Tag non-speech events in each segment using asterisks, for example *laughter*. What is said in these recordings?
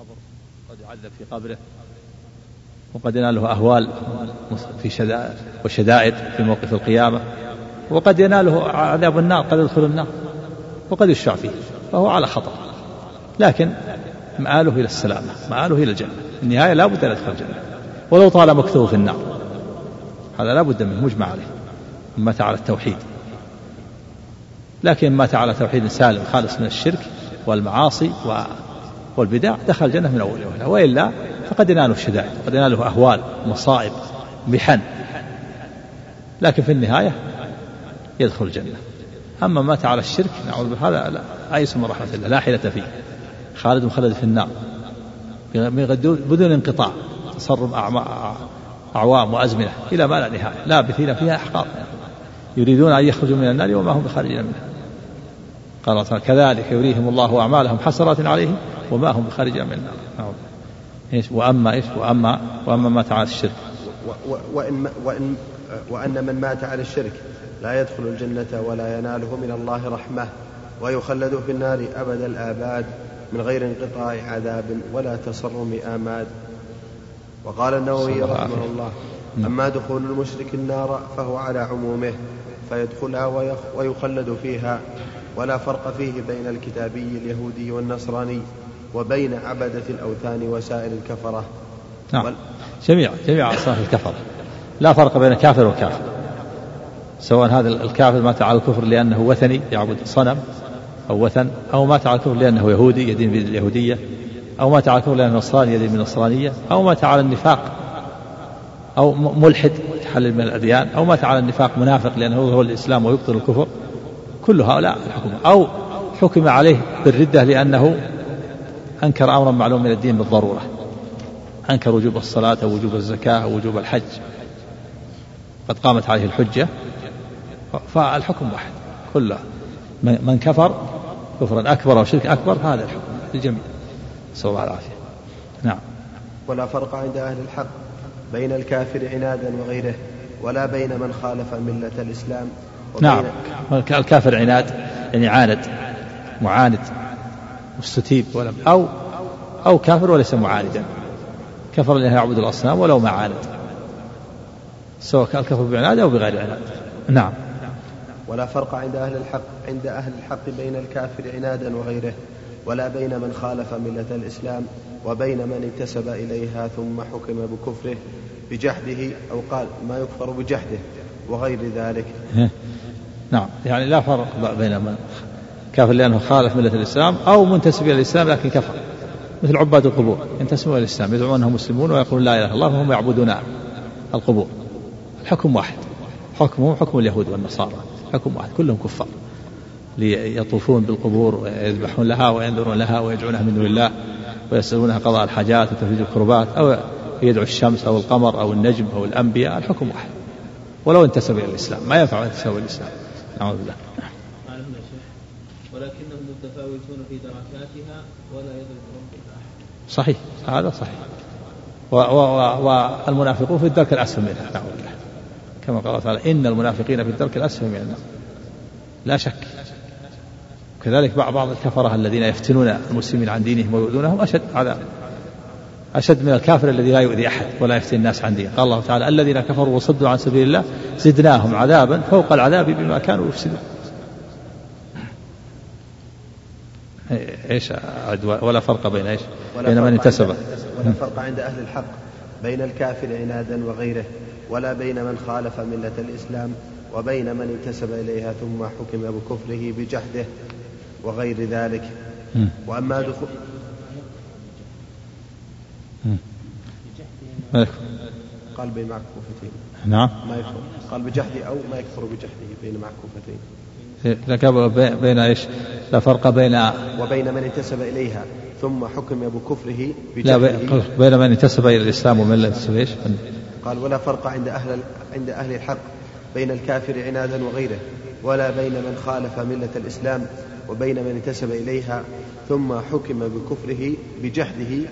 القبر قد يعذب في قبره وقد يناله أهوال في شدائد وشدائد في موقف القيامة وقد يناله عذاب النار قد يدخل النار وقد يشفع فيه فهو على خطر. لكن مآله إلى السلامة مآله إلى الجنة. النهاية لا بد أن يدخل الجنة. ولو طال مكثه في النار. هذا لا بد منه مجمع عليه. مات على التوحيد. لكن مات على توحيد سالم خالص من الشرك والمعاصي والبدع دخل الجنة من أول وهلة وإلا فقد يناله الشدائد قد يناله أهوال مصائب محن. لكن في النهاية يدخل الجنة. أما مات على الشرك نعوذ بالله هذا أيس من رحمة الله لا حيلة فيه. خالد مخلد في النار. بدون انقطاع تصرف أعوام وأزمنة إلى ما لا نهاية لابثين فيها أحقاب يريدون أن يخرجوا من النار وما هم بخارجين منها. قال تعالى كذلك يريهم الله أعمالهم حسرات عليهم وما هم بخارجين من النار. نعم. إيش؟ وأما إيش؟ وأما وأما مات على الشرك. وإن وإن وأن من مات على الشرك لا يدخل الجنة ولا يناله من الله رحمة ويخلد في النار أبد الآباد من غير انقطاع عذاب ولا تصرم آماد. وقال النووي رحمه الله نعم. أما دخول المشرك النار فهو على عمومه فيدخلها ويخلد فيها. ولا فرق فيه بين الكتابي اليهودي والنصراني وبين عبدة الأوثان وسائر الكفرة. نعم. وال... جميع جميع أصناف الكفرة. لا فرق بين كافر وكافر. سواء هذا الكافر مات على الكفر لأنه وثني يعبد صنم أو وثن أو مات على الكفر لأنه يهودي يدين باليهودية أو مات على الكفر لأنه نصراني يدين بالنصرانية أو مات على النفاق أو ملحد يتحلل من الأديان أو مات على النفاق منافق لأنه هو الإسلام ويبطل الكفر. كل هؤلاء الحكم. أو حكم عليه بالردة لأنه أنكر أمرا معلوم من الدين بالضرورة. أنكر وجوب الصلاة أو وجوب الزكاة أو وجوب الحج. قد قامت عليه الحجة. فالحكم واحد. كله من كفر كفرا. أكبر أو شرك أكبر هذا الحكم للجميع. نسأل الله العافية. نعم. ولا فرق عند أهل الحق بين الكافر عنادا وغيره ولا بين من خالف ملة الإسلام نعم. الكافر عناد يعني عاند معاند مستتيب ولم أو أو كافر وليس معاندا. كفر لأنه يعبد الأصنام ولو ما عاند. سواء كان الكفر بعناد أو بغير عناد. نعم. ولا فرق عند أهل الحق عند أهل الحق بين الكافر عنادا وغيره ولا بين من خالف ملة الإسلام وبين من انتسب إليها ثم حكم بكفره بجحده أو قال ما يكفر بجحده. وغير ذلك. نعم. يعني لا فرق بين من كافر لأنه خالف ملة الإسلام أو منتسب إلى الإسلام لكن كفر. مثل عباد القبور. ينتسبون إلى الإسلام. يدعون أنهم مسلمون ويقولون لا إله إلا الله وهم يعبدون القبور. الحكم واحد. حكمهم حكم اليهود والنصارى. حكم واحد. كلهم كفار. ليطوفون بالقبور ويذبحون لها وينذرون لها ويدعونها من دون الله ويسألونها قضاء الحاجات وتفريج الكربات أو يدعو الشمس أو القمر أو النجم أو الأنبياء. الحكم واحد. ولو انتسب إلى الإسلام. ما ينفع انتساب إلى الإسلام. نعوذ بالله. ولكنهم متفاوتون في دركاتها ولا يضرب ربك أحد صحيح. هذا صحيح. والمنافقون في الدرك الأسفل منها. نعوذ بالله. كما قال تعالى إن المنافقين في الدرك الأسفل من النار لا شك. كذلك بعض الكفرة الذين يفتنون المسلمين عن دينهم ويؤذونهم أشد عذاب أشد من الكافر الذي لا يؤذي أحد ولا يفتن الناس عن دينه. قال الله تعالى الذين كفروا وصدوا عن سبيل الله زدناهم عذابا فوق العذاب بما كانوا يفسدون. إيش ولا فرق بين إيش؟ بين من انتسب. ولا فرق عند أهل الحق. بين الكافر عنادا وغيره ولا بين من خالف ملة الإسلام وبين من انتسب إليها ثم حكم بكفره بجحده وغير ذلك. وأما دخول قال بين معكوفتين. نعم. ما يكفر قال بجحده أو ما يكفر بجحده بين معكوفتين. بين إيش؟ لا فرق بين وبين من انتسب إليها ثم حكم بكفره لا بين من انتسب إلى الإسلام ومن لا ينتسب إيش؟ قال ولا فرق عند أهل عند أهل الحق بين الكافر عنادا وغيره ولا بين من خالف ملة الإسلام وبين من انتسب إليها ثم حكم بكفره بجحده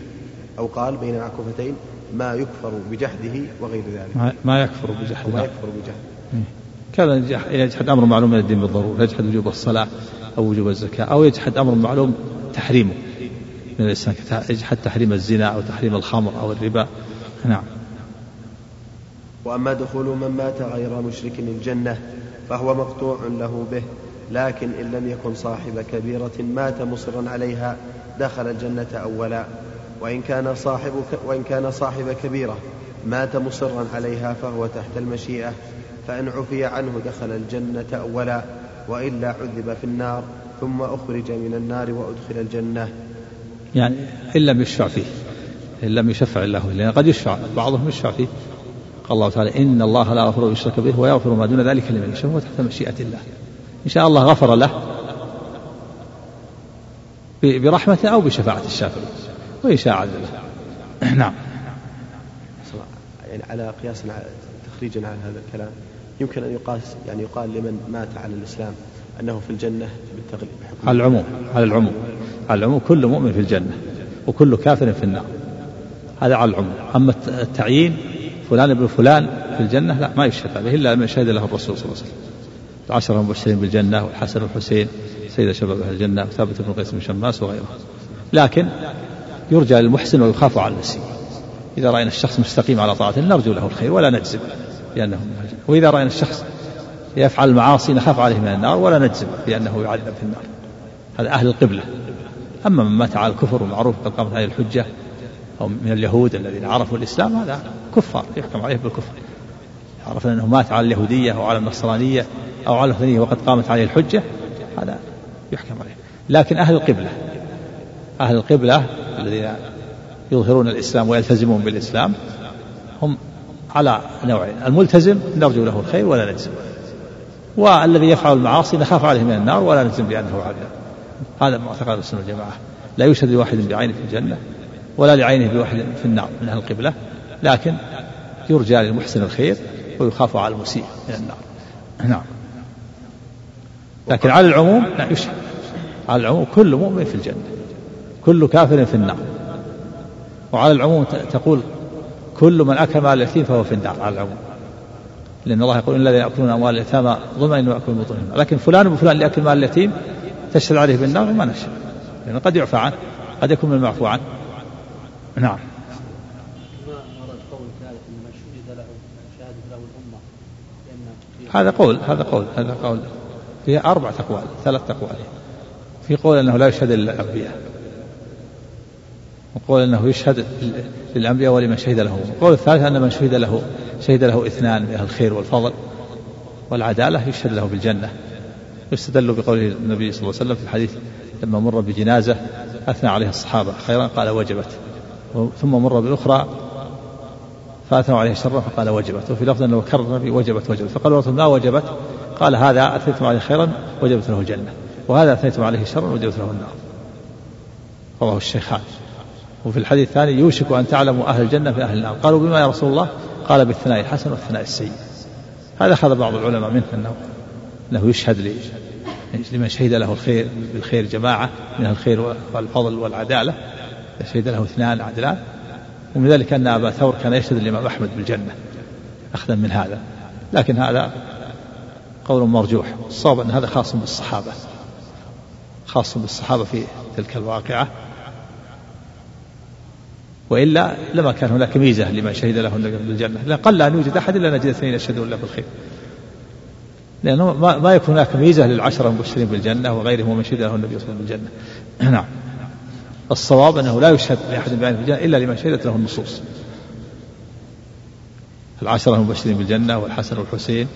أو قال بين معكوفتين. ما يكفر بجحده وغير ذلك. ما يكفر بجحده. ما يكفر بجحده. كان يجحد أمر معلوم من الدين بالضرورة يجحد وجوب الصلاة أو وجوب الزكاة أو يجحد أمر معلوم تحريمه. من الإسلام حتى تحريم الزنا أو تحريم الخمر أو الربا. نعم. وأما دخول من مات غير مشرك الجنة فهو مقطوع له به لكن إن لم يكن صاحب كبيرة مات مصرا عليها دخل الجنة أولا. وإن كان صاحب وإن كان صاحب كبيرة مات مصرا عليها فهو تحت المشيئة فإن عفي عنه دخل الجنة أولا وإلا عذب في النار ثم أخرج من النار وأدخل الجنة. يعني إن لم يشفع فيه إن لم يشفع الله لأن قد يشفع بعضهم يشفع فيه. قال الله تعالى إن الله لا يغفر يشرك به ويغفر ما دون ذلك لمن يشاء وهو تحت مشيئة الله. إن شاء الله غفر له برحمته أو بشفاعة الشافعين وإن شاء عذبه نعم. يعني على قياس تخريجا عن هذا الكلام يمكن أن يقاس يعني يقال لمن مات على الإسلام أنه في الجنة بالتغليب على العموم على العموم. على العموم كل مؤمن في الجنة وكل كافر في النار. هذا على العموم. أما التعيين فلان ابن فلان في الجنة لا ما يشهد عليه إلا من شهد له الرسول صلى الله عليه وسلم. العشرة المبشرين بالجنة والحسن والحسين سيد شباب أهل الجنة وثابت بن قيس بن شماس وغيره لكن يرجى للمحسن ويخاف على المسيء إذا رأينا الشخص مستقيم على طاعته نرجو له الخير ولا نجزم بأنه من وإذا رأينا الشخص يفعل المعاصي نخاف عليه من النار ولا نجزم بأنه يعذب في النار. هذا أهل القبلة. أما من مات على الكفر ومعروف قد قامت عليه الحجة أو من اليهود الذين عرفوا الإسلام هذا كفار يحكم عليه بالكفر. عرفنا أنه مات على اليهودية أو على النصرانية أو على الوثنية وقد قامت عليه الحجة هذا يحكم عليه. لكن أهل القبلة أهل القبلة الذين يظهرون الإسلام ويلتزمون بالإسلام هم على نوعين. الملتزم نرجو له الخير ولا نجزم والذي يفعل المعاصي نخاف عليه من النار ولا نجزم بأنه عذاب هذا معتقد السنة والجماعة لا يشهد لواحد بعينه في الجنة ولا لعينه بواحد في النار من أهل القبلة. لكن يرجى للمحسن الخير ويخاف على المسيء من النار. نعم. لكن على العموم لا يشهد. على العموم كل مؤمن في الجنة. كل كافر في النار. وعلى العموم تقول كل من أكل مال اليتيم فهو في النار على العموم. لأن الله يقول إن الذين يأكلون أموال اليتامى ظلما إنه يأكل بطونهم لكن فلان وفلان اللي يأكل مال اليتيم تشهد عليه بالنار وما نشهد لأنه قد يعفى عنه قد يكون من المعفو عنه. نعم. هذا قول هذا قول هذا قول. فيها أربعة أقوال ثلاث أقوال في قول أنه لا يشهد إلا الأنبياء. وقول أنه يشهد للأنبياء ولمن شهد له. القول الثالث أن من شهد له شهد له اثنان من الخير والفضل والعدالة يشهد له بالجنة. يستدل بقوله النبي صلى الله عليه وسلم في الحديث لما مر بجنازة أثنى عليها الصحابة خيرا قال وجبت. ثم مر بأخرى فأثنوا عليه شرا فقال وجبت. وفي لفظ أنه كرر النبي وجبت وجبت. فقال الرسول ما وجبت؟ قال هذا أثنيتم عليه خيرا وجبت له الجنة. وهذا أثنيتم عليه شرا وجبت له النار. رواه الشيخان. وفي الحديث الثاني يوشك أن تعلموا أهل الجنة في أهل النار. قالوا بما يا رسول الله؟ قال بالثناء الحسن والثناء السيء. هذا أخذ بعض العلماء منه أنه أنه يشهد لمن شهد له الخير بالخير جماعة من الخير والفضل والعدالة شهد له اثنان عدلان. ومن ذلك أن أبا ثور كان يشهد الإمام أحمد بالجنة. أخذا من هذا. لكن هذا قول مرجوح. الصواب أن هذا خاص بالصحابة. خاص بالصحابة في تلك الواقعة. وإلا لما كان هناك ميزة لمن شهد له بالجنة لأن قل أن يوجد أحد إلا نجد اثنين يشهدون له بالخير. لأنه ما, ما يكون هناك ميزة للعشرة المبشرين بالجنة وغيرهم من شهد له النبي صلى الله عليه وسلم بالجنة. *clears throat* نعم. الصواب أنه لا يشهد لأحد بعينه بالجنة إلا لمن شهدت له النصوص. العشرة المبشرين بالجنة والحسن والحسين.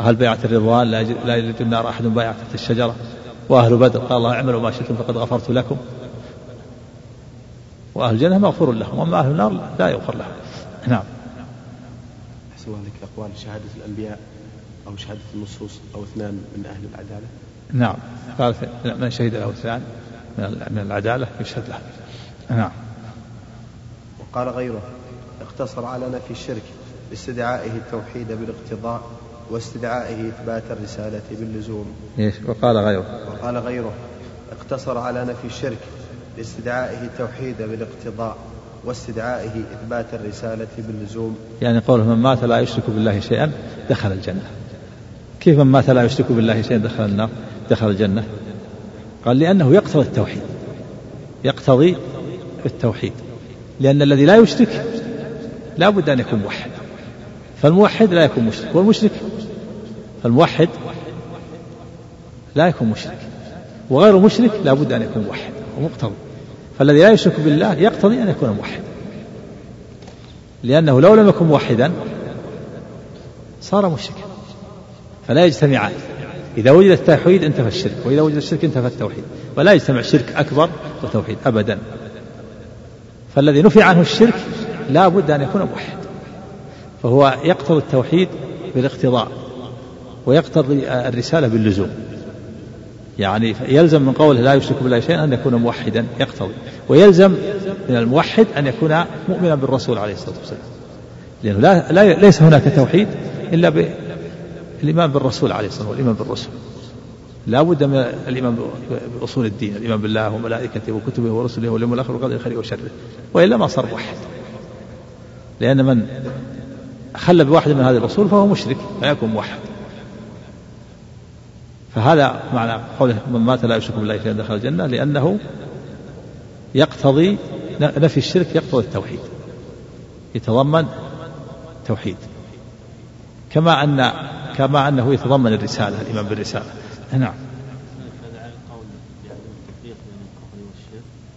أهل بيعة الرضوان لا يجد النار أحد تحت الشجرة. وأهل بدر قال الله اعملوا ما شئتم فقد غفرت لكم. وأهل الجنة مغفور لهم وأما أهل النار لا يغفر لهم. نعم. أحسن الله أقوال شهادة الأنبياء أو شهادة النصوص أو اثنان من أهل العدالة؟ نعم. قال من شهد له اثنان من العدالة يشهد له. نعم. وقال غيره اقتصر على نفي الشرك باستدعائه التوحيد بالاقتضاء واستدعائه إثبات الرسالة باللزوم. إيش؟ وقال غيره. وقال غيره اقتصر على نفي الشرك باستدعائه التوحيد بالاقتضاء واستدعائه إثبات الرسالة باللزوم. يعني قوله من مات لا يشرك بالله شيئا دخل الجنة. كيف من مات لا يشرك بالله شيئا دخل النار؟ دخل الجنة. قال لأنه يقتضي التوحيد. يقتضي التوحيد. لأن الذي لا يشرك لا بد أن يكون موحد. فالموحد لا يكون مشرك. والمشرك؟ فالموحد لا يكون مشرك. وغير مشرك لا بد أن يكون موحد. ومقتضي. فالذي لا يشرك بالله يقتضي أن يكون موحد. لأنه لو لم يكن موحدا صار مشركا. فلا يجتمعان. إذا وجد التوحيد انتفى الشرك وإذا وجد الشرك انتفى التوحيد. ولا يجتمع شرك أكبر وتوحيد أبدا. فالذي نفي عنه الشرك لا بد أن يكون موحد. فهو يقتضي التوحيد بالاقتضاء ويقتضي الرسالة باللزوم. يعني يلزم من قوله لا يشرك بالله شيئا أن يكون موحدا يقتضي. ويلزم من الموحد أن يكون مؤمنا بالرسول عليه الصلاة والسلام. لأنه لا, لا ليس هناك توحيد إلا بالإيمان بالرسول عليه الصلاة والسلام والإيمان بالرسل. لا بد من الإيمان بأصول الدين الإيمان بالله وملائكته وكتبه ورسله واليوم الآخر وقدر خيره وشره. وإلا ما صار موحد. لأن من خل بواحد من هذه الرسول فهو مشرك فيكون موحد. فهذا معنى قوله من مات لا يشرك بالله شيئا دخل الجنة لأنه يقتضي نفي الشرك يقتضي التوحيد يتضمن توحيد. كما أن كما أنه يتضمن الرسالة الإيمان بالرسالة. نعم.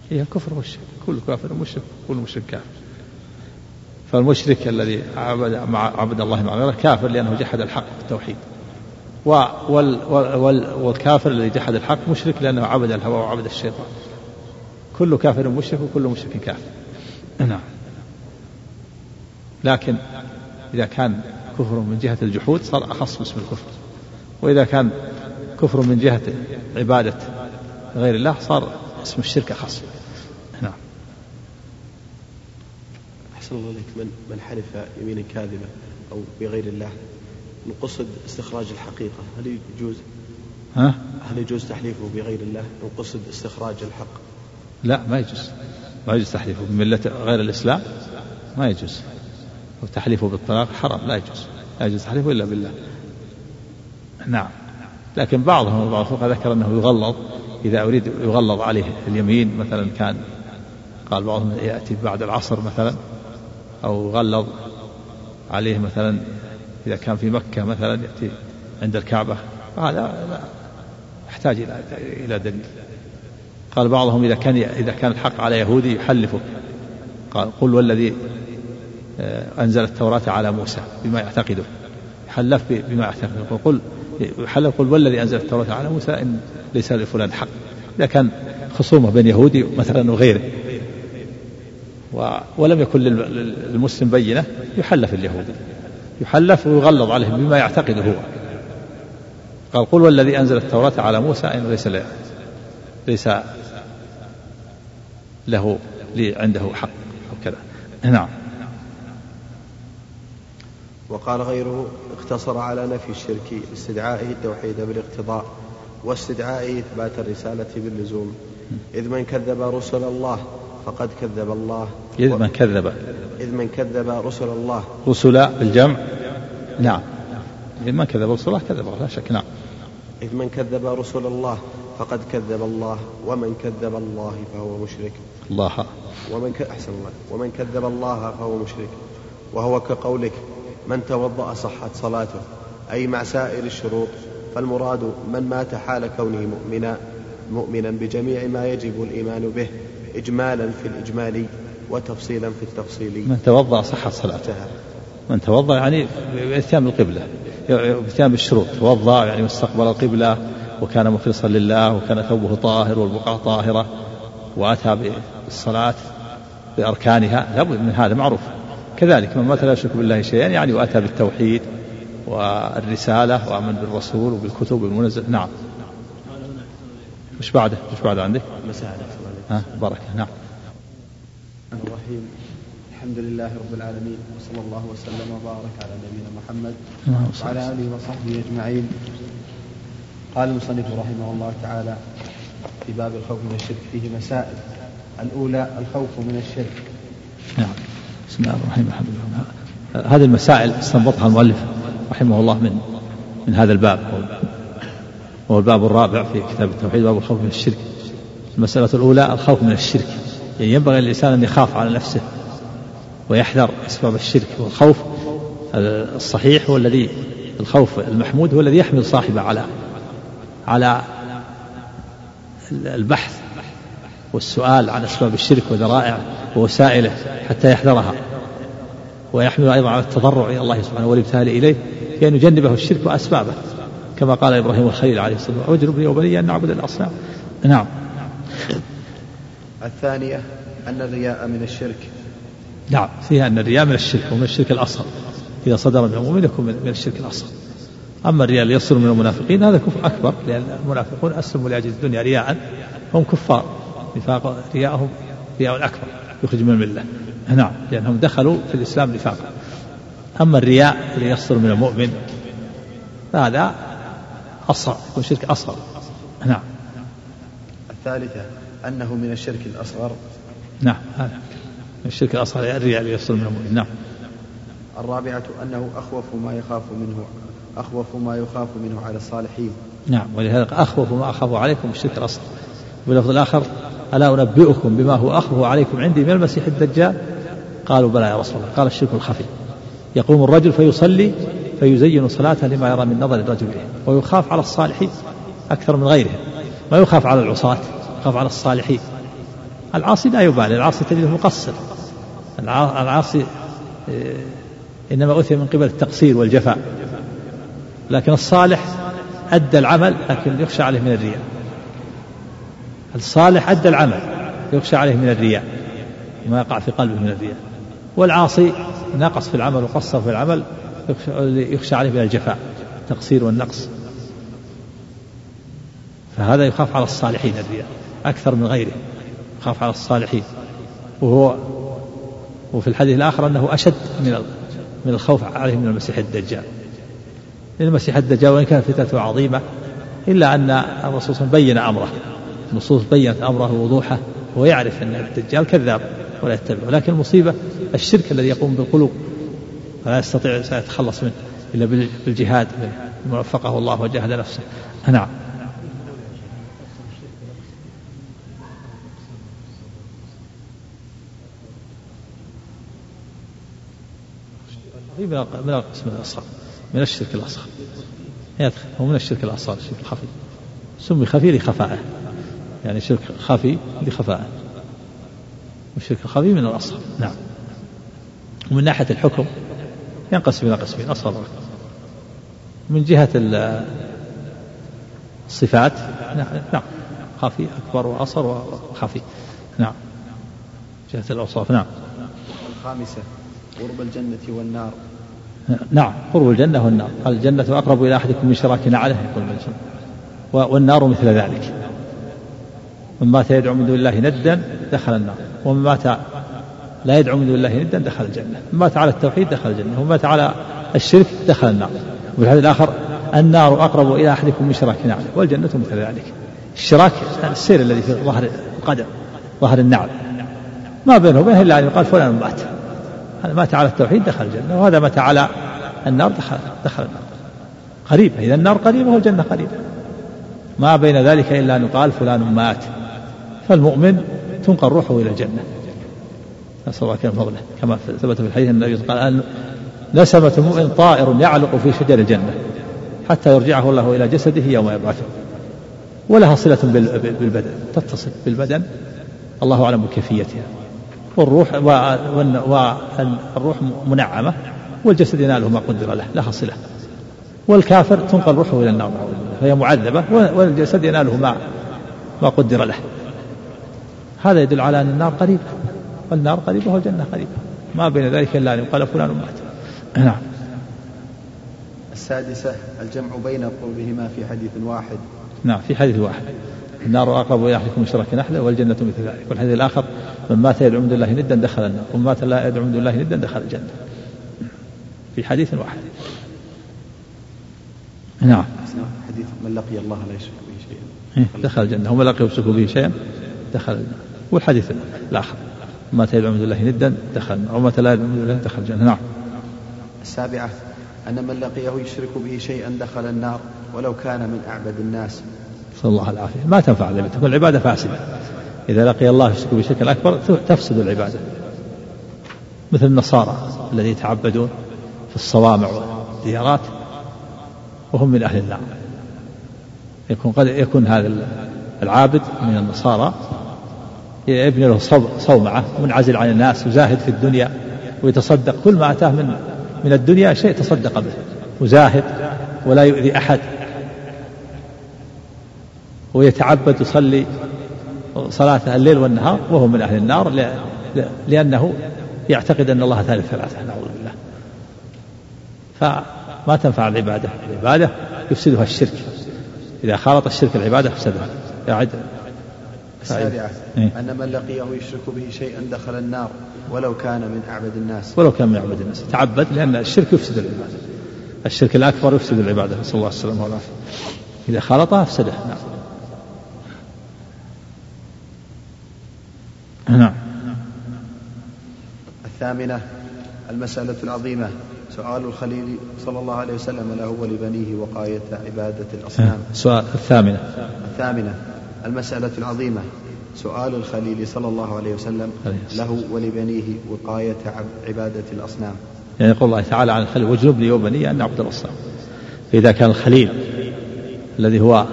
هي الكفر والشرك كل كافر مشرك كل مشرك كافر. فالمشرك الذي عبد مع عبد الله مع غيره كافر لأنه جحد الحق التوحيد. وال وال والكافر الذي جحد الحق مشرك لأنه عبد الهوى وعبد الشيطان. كل كافر مشرك وكل مشرك كافر. نعم. لكن إذا كان كفر من جهة الجحود صار أخص باسم الكفر. وإذا كان كفر من جهة عبادة غير الله صار اسم الشرك أخص. نعم. أحسن الله عليك من من حلف يمينا كاذبة أو بغير الله؟ قصد استخراج الحقيقة هل يجوز؟ ها؟ هل يجوز تحليفه بغير الله؟ قصد استخراج الحق. لا ما يجوز. ما يجوز تحليفه بملة غير الإسلام؟ ما يجوز. وتحليفه بالطلاق حرام لا يجوز. لا يجوز تحليفه إلا بالله. نعم. لكن بعضهم بعض الفقهاء ذكر أنه يغلظ إذا أريد يغلظ عليه اليمين مثلا كان قال بعضهم يأتي بعد العصر مثلا أو يغلظ عليه مثلا إذا كان في مكة مثلا يأتي عند الكعبة هذا لا يحتاج إلى إلى دليل. قال بعضهم إذا كان إذا كان الحق على يهودي يحلفه قال قل والذي آه، أنزل التوراة على موسى بما يعتقده. حلف بما يعتقده. قل يحلف قل والذي أنزل التوراة على موسى إن ليس لفلان حق. إذا كان خصومة بين يهودي مثلا وغيره. ولم يكن للمسلم بينة يحلف اليهودي. يحلف ويغلظ عليهم بما يعتقد هو. قال قل والذي أنزل التوراة على موسى إنه ليس له ليس له لي عنده حق. أو كذا. نعم. وقال غيره اقتصر على نفي الشرك استدعائه التوحيد بالاقتضاء واستدعائه إثبات الرسالة باللزوم. إذ من كذب رسل الله فقد كذب الله. إذ من كذب. إذ من كذب رسل الله. رسل بالجمع. نعم. إذ من كذب رسل الله كذب الله لا شك. نعم. إذ من كذب رسل الله فقد كذب الله. ومن كذب الله فهو مشرك. الله. ومن ك... أحسن الله. ومن كذب الله فهو مشرك. وهو كقولك من توضأ صحت صلاته. أي مع سائر الشروط. فالمراد من مات حال كونه مؤمنا مؤمنا بجميع ما يجب الإيمان به إجمالا في الإجمال. وتفصيلا في التفصيل من توضأ صحت صلاته. من توضأ يعني بإتيان القبلة. بإتيان بالشروط. توضأ يعني واستقبل القبلة وكان مخلصا لله وكان ثوبه طاهر والبقعة طاهرة وأتى بالصلاة بأركانها. لابد من هذا معروف. كذلك من مات لا يشرك بالله شيئا يعني وأتى بالتوحيد والرسالة وآمن بالرسول وبالكتب المنزل نعم. مش بعده؟ مش بعده عندك؟ مساعدة. ها؟ بركة نعم. الرحيم. الحمد لله رب العالمين وصلى الله وسلم وبارك على نبينا محمد وعلى آله وصحبه أجمعين. قال المصنف رحمه الله تعالى في باب الخوف من الشرك فيه مسائل. الأولى الخوف من الشرك. نعم. بسم الله الرحمن الرحيم. هذه المسائل استنبطها المؤلف رحمه الله من من هذا الباب. وهو الباب الرابع في كتاب التوحيد باب الخوف من الشرك. المسألة الأولى الخوف من الشرك. يعني ينبغي الإنسان أن يخاف على نفسه ويحذر أسباب الشرك والخوف. الصحيح هو الذي الخوف المحمود هو الذي يحمل صاحبه على على البحث والسؤال عن أسباب الشرك وذرائعه ووسائله حتى يحذرها. ويحمل أيضا على التضرع إلى الله سبحانه والإبتهال إليه بأن يجنبه الشرك وأسبابه. كما قال إبراهيم الخليل عليه الصلاة والسلام واجنبني وبني أن نعبد الأصنام. نعم. الثانية أن الرياء من الشرك. نعم فيها أن الرياء من الشرك ومن الشرك الأصغر. إذا صدر من المؤمن يكون من الشرك الأصغر. أما الرياء اللي يصدر من المنافقين هذا كفر أكبر لأن المنافقون أسلموا لأجل الدنيا رياء. هم كفار. نفاق رياءهم رياء أكبر يخرج من الملة. نعم لأنهم دخلوا في الإسلام نفاقا. أما الرياء اللي يصدر من المؤمن فهذا أصغر يكون شرك أصغر. نعم. الثالثة أنه من الشرك الأصغر. نعم هذا. الشرك الأصغر الرياء اللي يصدر من المؤمن نعم. الرابعة أنه أخوف ما يخاف منه أخوف ما يخاف منه على الصالحين. نعم ولهذا أخوف ما أخاف عليكم الشرك الأصغر. باللفظ الآخر ألا أنبئكم بما هو أخوف عليكم عندي من المسيح الدجال؟ قالوا بلى يا رسول الله قال الشرك الخفي. يقوم الرجل فيصلي فيزين صلاته لما يرى من نظر الرجل إليه ويخاف على الصالحين أكثر من غيرهم. ما يخاف على العصاة. يخاف على الصالحين. العاصي لا يبالي العاصي تجده مقصر. العاصي آه، إنما أثر من قبل التقصير والجفاء. لكن الصالح أدى العمل لكن يخشى عليه من الرياء. الصالح أدى العمل يخشى عليه من الرياء ما يقع في قلبه من الرياء. والعاصي نقص في العمل وقصر في العمل يخشى عليه من الجفاء التقصير والنقص. فهذا يخاف على الصالحين الرياء. أكثر من غيره يخاف على الصالحين. وهو وفي الحديث الآخر أنه أشد من من الخوف عليه من المسيح الدجال. المسيح الدجال وإن كانت فتنته عظيمة إلا أن الرسول بين أمره. النصوص بينت أمره ووضوحه هو يعرف أن الدجال كذاب ولا يتبعه لكن المصيبة الشرك الذي يقوم بالقلوب فلا يستطيع الإنسان يتخلص منه إلا بالجهاد من وفقه الله وجاهد نفسه. نعم. من القسم الأصغر. من الشرك الأصغر. يدخل هو من الشرك الأصغر الشرك الخفي سمي خفي لخفائه يعني شرك خفي لخفائه والشرك الخفي من الأصغر. نعم. ومن ناحية الحكم ينقسم إلى قسمين أصغر من جهة الصفات نعم. خفي أكبر وأصغر وخفي. نعم. جهة الأوصاف نعم. الخامسة. قرب الجنة والنار. نعم قرب الجنة والنار. قال الجنة أقرب إلى أحدكم من شراك نعله يقول والنار مثل ذلك. من مات يدعو من دون الله ندا دخل النار. ومن مات لا يدعو من دون الله ندا دخل الجنة. من مات على التوحيد دخل الجنة. ومن مات على الشرك دخل النار. وفي الحديث الآخر النار أقرب إلى أحدكم من شراك نعله والجنة مثل ذلك. الشراك السير الذي في ظهر القدم ظهر النعل. ما بينه وبينه إلا أن يقال فلان مات. هذا مات على التوحيد دخل الجنة. وهذا مات على النار دخل دخل النار. قريبة إذا النار قريبة والجنة قريبة. ما بين ذلك إلا أن يقال فلان مات. فالمؤمن تنقل روحه إلى الجنة. نسأل الله كان فضله. كما ثبت في الحديث النبي قال نسمة المؤمن طائر يعلق في شجر الجنة حتى يرجعه الله إلى جسده يوم يبعثه. ولها صلة بالبدن تتصل بالبدن. الله أعلم بكيفيتها. والروح والروح منعمة والجسد يناله ما قدر له لها صلة والكافر تنقل روحه إلى النار فهي معذبة والجسد يناله ما ما قدر له. هذا يدل على أن النار قريبة والنار قريبة والجنة قريبة. ما بين ذلك إلا أن يقال فلان مات *clears throat* نعم. السادسة الجمع بين قربهما في حديث واحد. نعم في حديث واحد. النار أقرب إلى أحدكم من شرك نحله والجنة مثل ذلك. والحديث الآخر من مات يدعو من دون الله ندا دخل النار. ومن مات لا يدعو من دون الله ندا دخل الجنة. في حديث واحد. نعم. حديث من لقي الله لا يشرك به شيئا. إيه، دخل الجنة. ومن لقي يشرك به شيئا؟ دخل الجنة. والحديث الآخر مات يدعو من دون الله ندا دخل أو مات لا يدعو من دون الله دخل الجنة. نعم. السابعة أن من لقيه يشرك به شيئا دخل النار ولو كان من أعبد الناس. نسأل الله العافية. ما تنفع العبادة تكون العبادة فاسدة. إذا لقي الله يشرك بشرك أكبر تفسد العبادة. مثل النصارى الذين يتعبدون في الصوامع والديارات وهم من أهل النار. يكون قد يكون هذا العابد من النصارى يبني له صومعة منعزل عن الناس وزاهد في الدنيا ويتصدق. كل ما أتاه من من الدنيا شيء تصدق به. وزاهد ولا يؤذي أحد. ويتعبد يصلي صلاة الليل والنهار وهو من أهل النار لأنه يعتقد أن الله ثالث ثلاثة نعوذ بالله. فما تنفع العبادة؟ العبادة يفسدها الشرك. إذا خالط الشرك العبادة أفسدها يعد. السابعة إيه؟ أن من لقيه يشرك به شيئا دخل النار ولو كان من أعبد الناس. ولو كان من أعبد الناس. تعبد لأن الشرك يفسد العبادة. الشرك الأكبر يفسد العبادة. نسأل الله السلامة والعافية. إذا خالطها أفسدها نعم. نعم. الثامنة المسألة العظيمة سؤال الخليل صلى الله عليه وسلم له ولبنيه وقاية عبادة الأصنام. سؤال الثامنة. الثامنة المسألة العظيمة سؤال الخليل صلى الله عليه وسلم له ولبنيه وقاية عبادة الأصنام. يعني يقول الله تعالى عن الخليل واجنبني وبني أن نعبد الأصنام. فإذا كان الخليل الذي هو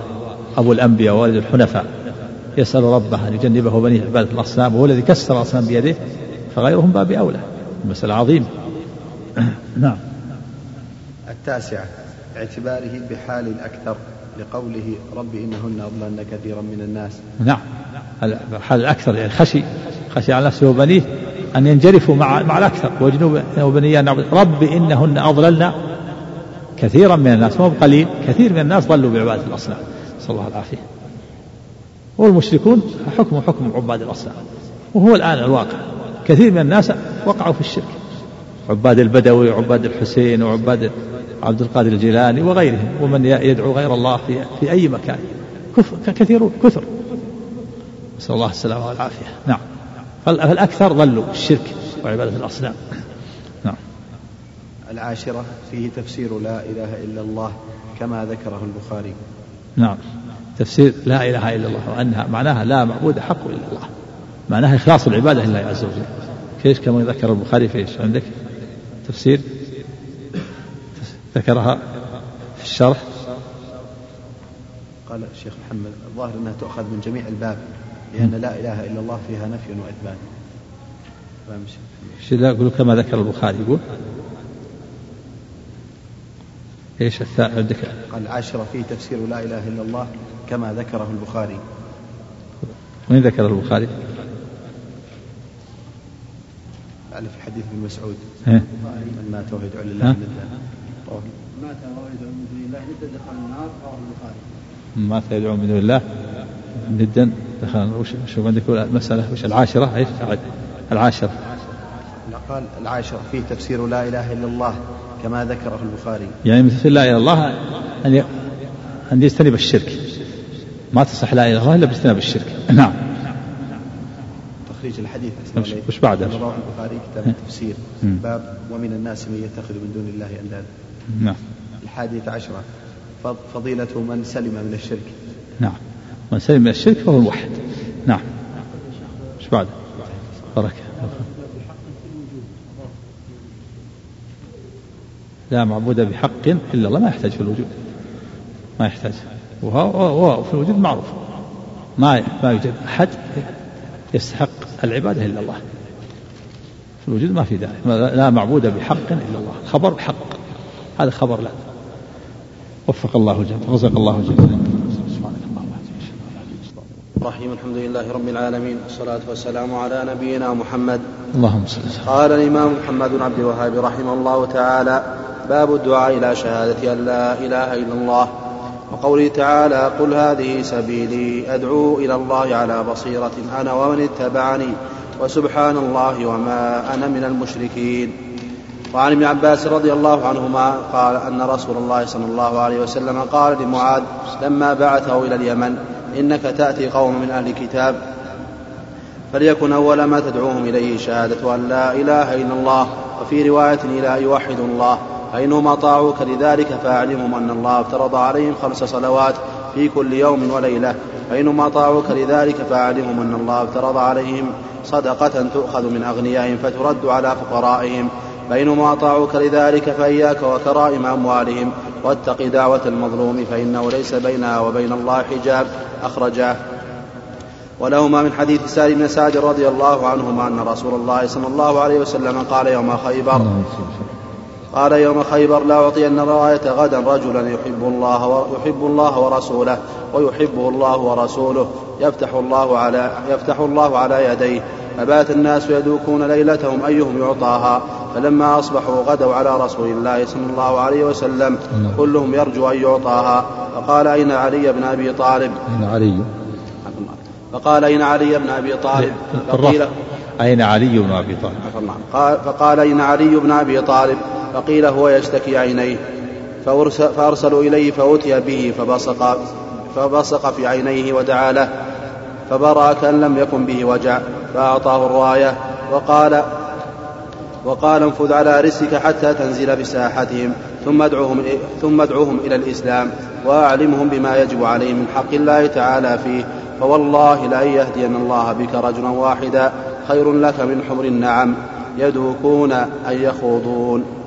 أبو الأنبياء ووالد الحنفاء يسأل ربه أن يجنبه بنيه عبادة الأصنام وهو الذي كسر الأصنام بيده فغيرهم باب أولى مسألة عظيمة. *clears throat* نعم. التاسعة اعتباره بحال الأكثر لقوله رب إنهن أضللن كثيرا من الناس. نعم. الحال الأكثر يعني خشي خشي على نفسه وبنيه أن ينجرفوا مع مع الأكثر وجنوب وبنيه أن رب إنهن أضللن كثيرا من الناس مو قليل كثير من الناس ضلوا بعبادة الأصنام. نسأل الله العافية. والمشركون حكم حكم عباد الأصنام. وهو الآن الواقع. كثير من الناس وقعوا في الشرك. عباد البدوي وعباد الحسين وعباد عبد القادر الجيلاني وغيرهم. ومن يدعو غير الله في في أي مكان. كثيرون كثر. نسأل الله السلامة والعافية. نعم. فالأكثر ضلوا الشرك وعبادة الأصنام. نعم. العاشرة فيه تفسير لا إله إلا الله كما ذكره البخاري. نعم. تفسير لا إله إلا الله وأنها معناها لا معبود حق إلا الله. معناها إخلاص العبادة لله عز وجل. كيف كما ذكر البخاري في إيش عندك؟ تفسير ذكرها في الشرح. قال الشيخ محمد الظاهر أنها تؤخذ من جميع الباب لأن لا إله إلا الله فيها نفي وإثبات. إيش لا يقول كما ذكر البخاري يقول؟ إيش الثاني عندك؟ قال العاشرة فيه تفسير لا إله إلا الله كما ذكره البخاري. وين ذكر البخاري؟ يعني في حديث ابن مسعود؟ من مات وهو يدعو لله ندا مات وهو يدعو من دون الله ندا دخل النار رواه البخاري. مات يدعو من دون الله ندا دخل وش شوف عندك المسألة؟ وش العاشرة؟ إيش العاشرة؟ قال العاشرة فيه تفسير لا إله إلا الله كما ذكره البخاري. يعني من تفسير لا إله إلا الله أن أن يجتنب الشرك. ما تصح لا إله إلا باجتناب الشرك. نعم. تخريج الحديث. وش بعده؟ رواه البخاري كتاب التفسير. باب ومن الناس من يتخذ من دون الله أندادا. نعم. الحادية عشرة. فضيلة من سلم من الشرك. نعم. من سلم من الشرك فهو الموحد نعم. إيش بعد؟ بركة لا معبود بحق إلا الله ما يحتاج في الوجود. ما يحتاج. وهو في الوجود معروف. ما ما يوجد أحد يستحق العبادة إلا الله. في الوجود ما في ذلك لا معبود بحق إلا الله. خبر حق. هذا خبر لا. وفق الله الجميع. رزق الله اللهم الرحيم. الحمد لله رب العالمين. والصلاة والسلام على نبينا محمد. اللهم صل قال الإمام محمد بن عبد الوهاب رحمه الله تعالى باب الدعاء إلى شهادة أن لا إله إلا الله. وقوله تعالى قل هذه سبيلي أدعو إلى الله على بصيرة أنا ومن اتبعني وسبحان الله وما أنا من المشركين. وعن ابن عباس رضي الله عنهما قال أن رسول الله صلى الله عليه وسلم قال لمعاذ لما بعثه إلى اليمن إنك تأتي قوم من أهل الكتاب فليكن أول ما تدعوهم إليه شهادة أن لا إله إلا الله وفي رواية إلى أن يوحدوا الله. فإنهم أطاعوك لذلك فأعلمهم أن الله افترض عليهم خمس صلوات في كل يوم وليلة. فإنما أطاعوك لذلك فأعلمهم أن الله افترض عليهم صدقة تؤخذ من أغنيائهم فترد على فقرائهم. فإنما أطاعوك لذلك فإياك وكرائم أموالهم. واتق دعوة المظلوم فإنه ليس بينها وبين الله حجاب. أخرجاه ولهما من حديث سالم بن سعد رضي الله عنهما أن رسول الله صلى الله عليه وسلم قال يوم خيبر. قال يوم خيبر لا أعطين الراية غدا رجلا يحب الله ويحب الله ورسوله ويحبه الله ورسوله يفتح الله على يفتح الله على يديه. فبات الناس يدوكون ليلتهم أيهم يعطاها. فلما أصبحوا غدوا على رسول الله صلى الله عليه وسلم كلهم يرجو أن يعطاها. فقال أين علي بن أبي طالب؟ أين علي؟ فقال أين علي بن أبي طالب؟ فقيل أين علي بن أبي طالب؟ قال فقال أين علي بن أبي طالب؟ فقيل هو يشتكي عينيه فأرسلوا إليه فأتي به فبصق فبصق في عينيه ودعا له فبرأ كأن لم يكن به وجع فأعطاه الراية وقال وقال انفذ على رسلك حتى تنزل بساحتهم ثم ادعوهم ثم ادعوهم إلى الإسلام وأعلمهم بما يجب عليهم من حق الله تعالى فيه فوالله لأن يهدين الله بك رجلا واحدا خير لك من حمر النعم يدوكون أن يخوضون.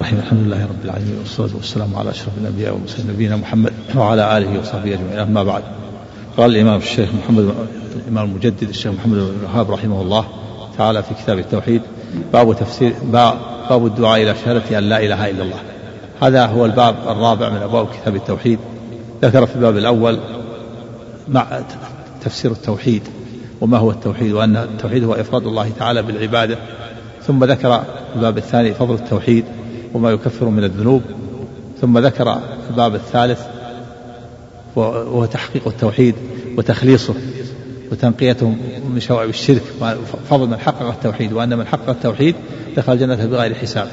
الحمد لله رب العالمين والصلاة والسلام على أشرف الأنبياء والمرسلين نبينا محمد وعلى آله وصحبه أجمعين أما بعد. قال الإمام الشيخ محمد الإمام المجدد الشيخ محمد بن الوهاب رحمه الله تعالى في كتاب التوحيد باب تفسير باب الدعاء إلى شهادة أن لا إله إلا الله. هذا هو الباب الرابع من أبواب كتاب التوحيد. ذكر في الباب الأول مع تفسير التوحيد وما هو التوحيد وأن التوحيد هو إفراد الله تعالى بالعبادة. ثم ذكر الباب الثاني فضل التوحيد وما يكفر من الذنوب ثم ذكر الباب الثالث وهو تحقيق التوحيد وتخليصه وتنقيته من شوائب الشرك فضل من حقق التوحيد وأن من حقق التوحيد دخل الجنة بغير حساب.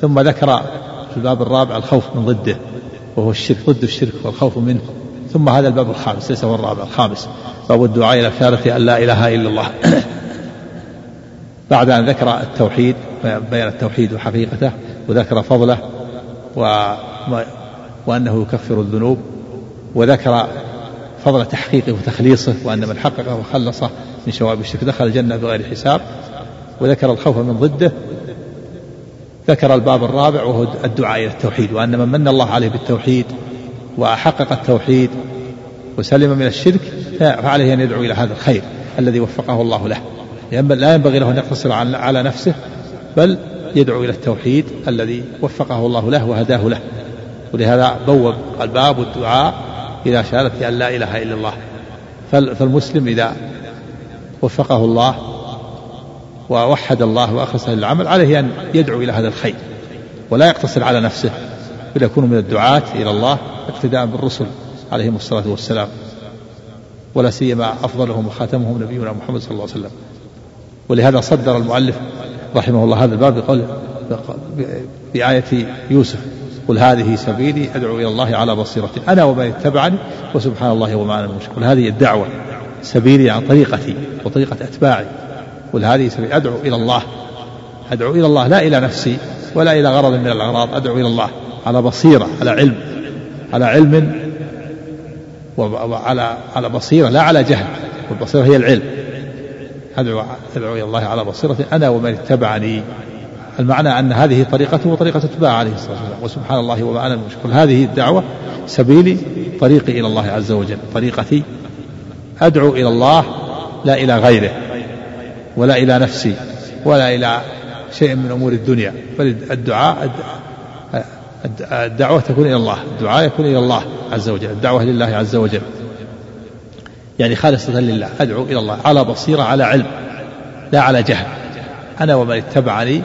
ثم ذكر في الباب الرابع الخوف من ضده وهو الشرك ضد الشرك والخوف منه. ثم هذا الباب الخامس ليس هو الرابع الخامس. باب الدعاء إلى شهادة أن لا إله إلا الله. *clears throat* بعد أن ذكر التوحيد بيان التوحيد وحقيقته وذكر فضله و وأنه يكفر الذنوب وذكر فضل تحقيقه وتخليصه وأن من حققه وخلصه من شوائب الشرك دخل الجنة بغير حساب وذكر الخوف من ضده ذكر الباب الرابع وهو الدعاء إلى التوحيد وأن من من الله عليه بالتوحيد وحقق التوحيد وسلم من الشرك فعليه أن يدعو إلى هذا الخير الذي وفقه الله له. لا ينبغي له أن يقتصر على نفسه بل يدعو إلى التوحيد الذي وفقه الله له وهداه له. ولهذا بوب الباب الدعاء إلى شهادة أن لا إله إلا الله. فالمسلم إذا وفقه الله ووحد الله وأخلص للعمل عليه أن يدعو إلى هذا الخير ولا يقتصر على نفسه بل يكون من الدعاة إلى الله اقتداء بالرسل عليهم الصلاة والسلام. ولا سيما أفضلهم وخاتمهم نبينا محمد صلى الله عليه وسلم. ولهذا صدر المؤلف رحمه الله هذا الباب بقول بآية يوسف قل هذه سبيلي أدعو إلى الله على بصيرة أنا ومن اتبعني وسبحان الله وما أنا المشرك قل هذه الدعوة سبيلي عن طريقتي وطريقة أتباعي. قل هذه سبيلي أدعو إلى الله أدعو إلى الله لا إلى نفسي ولا إلى غرض من الأغراض أدعو إلى الله على بصيرة على علم على علم وعلى على بصيرة لا على جهل والبصيرة هي العلم. أدعو أدعو إلى الله على بصيرة أنا ومن اتبعني. المعنى أن هذه طريقته وطريقة اتباع عليه الصلاة والسلام. وسبحان الله وما أنا المشكل هذه الدعوة سبيلي طريقي إلى الله عز وجل. طريقتي أدعو إلى الله لا إلى غيره ولا إلى نفسي ولا إلى شيء من أمور الدنيا. بل الدعاء الدعوة تكون إلى الله. الدعاء يكون إلى الله عز وجل. الدعوة لله عز وجل. يعني خالصة لله أدعو إلى الله على بصيرة على علم لا على جهل. أنا ومن اتبعني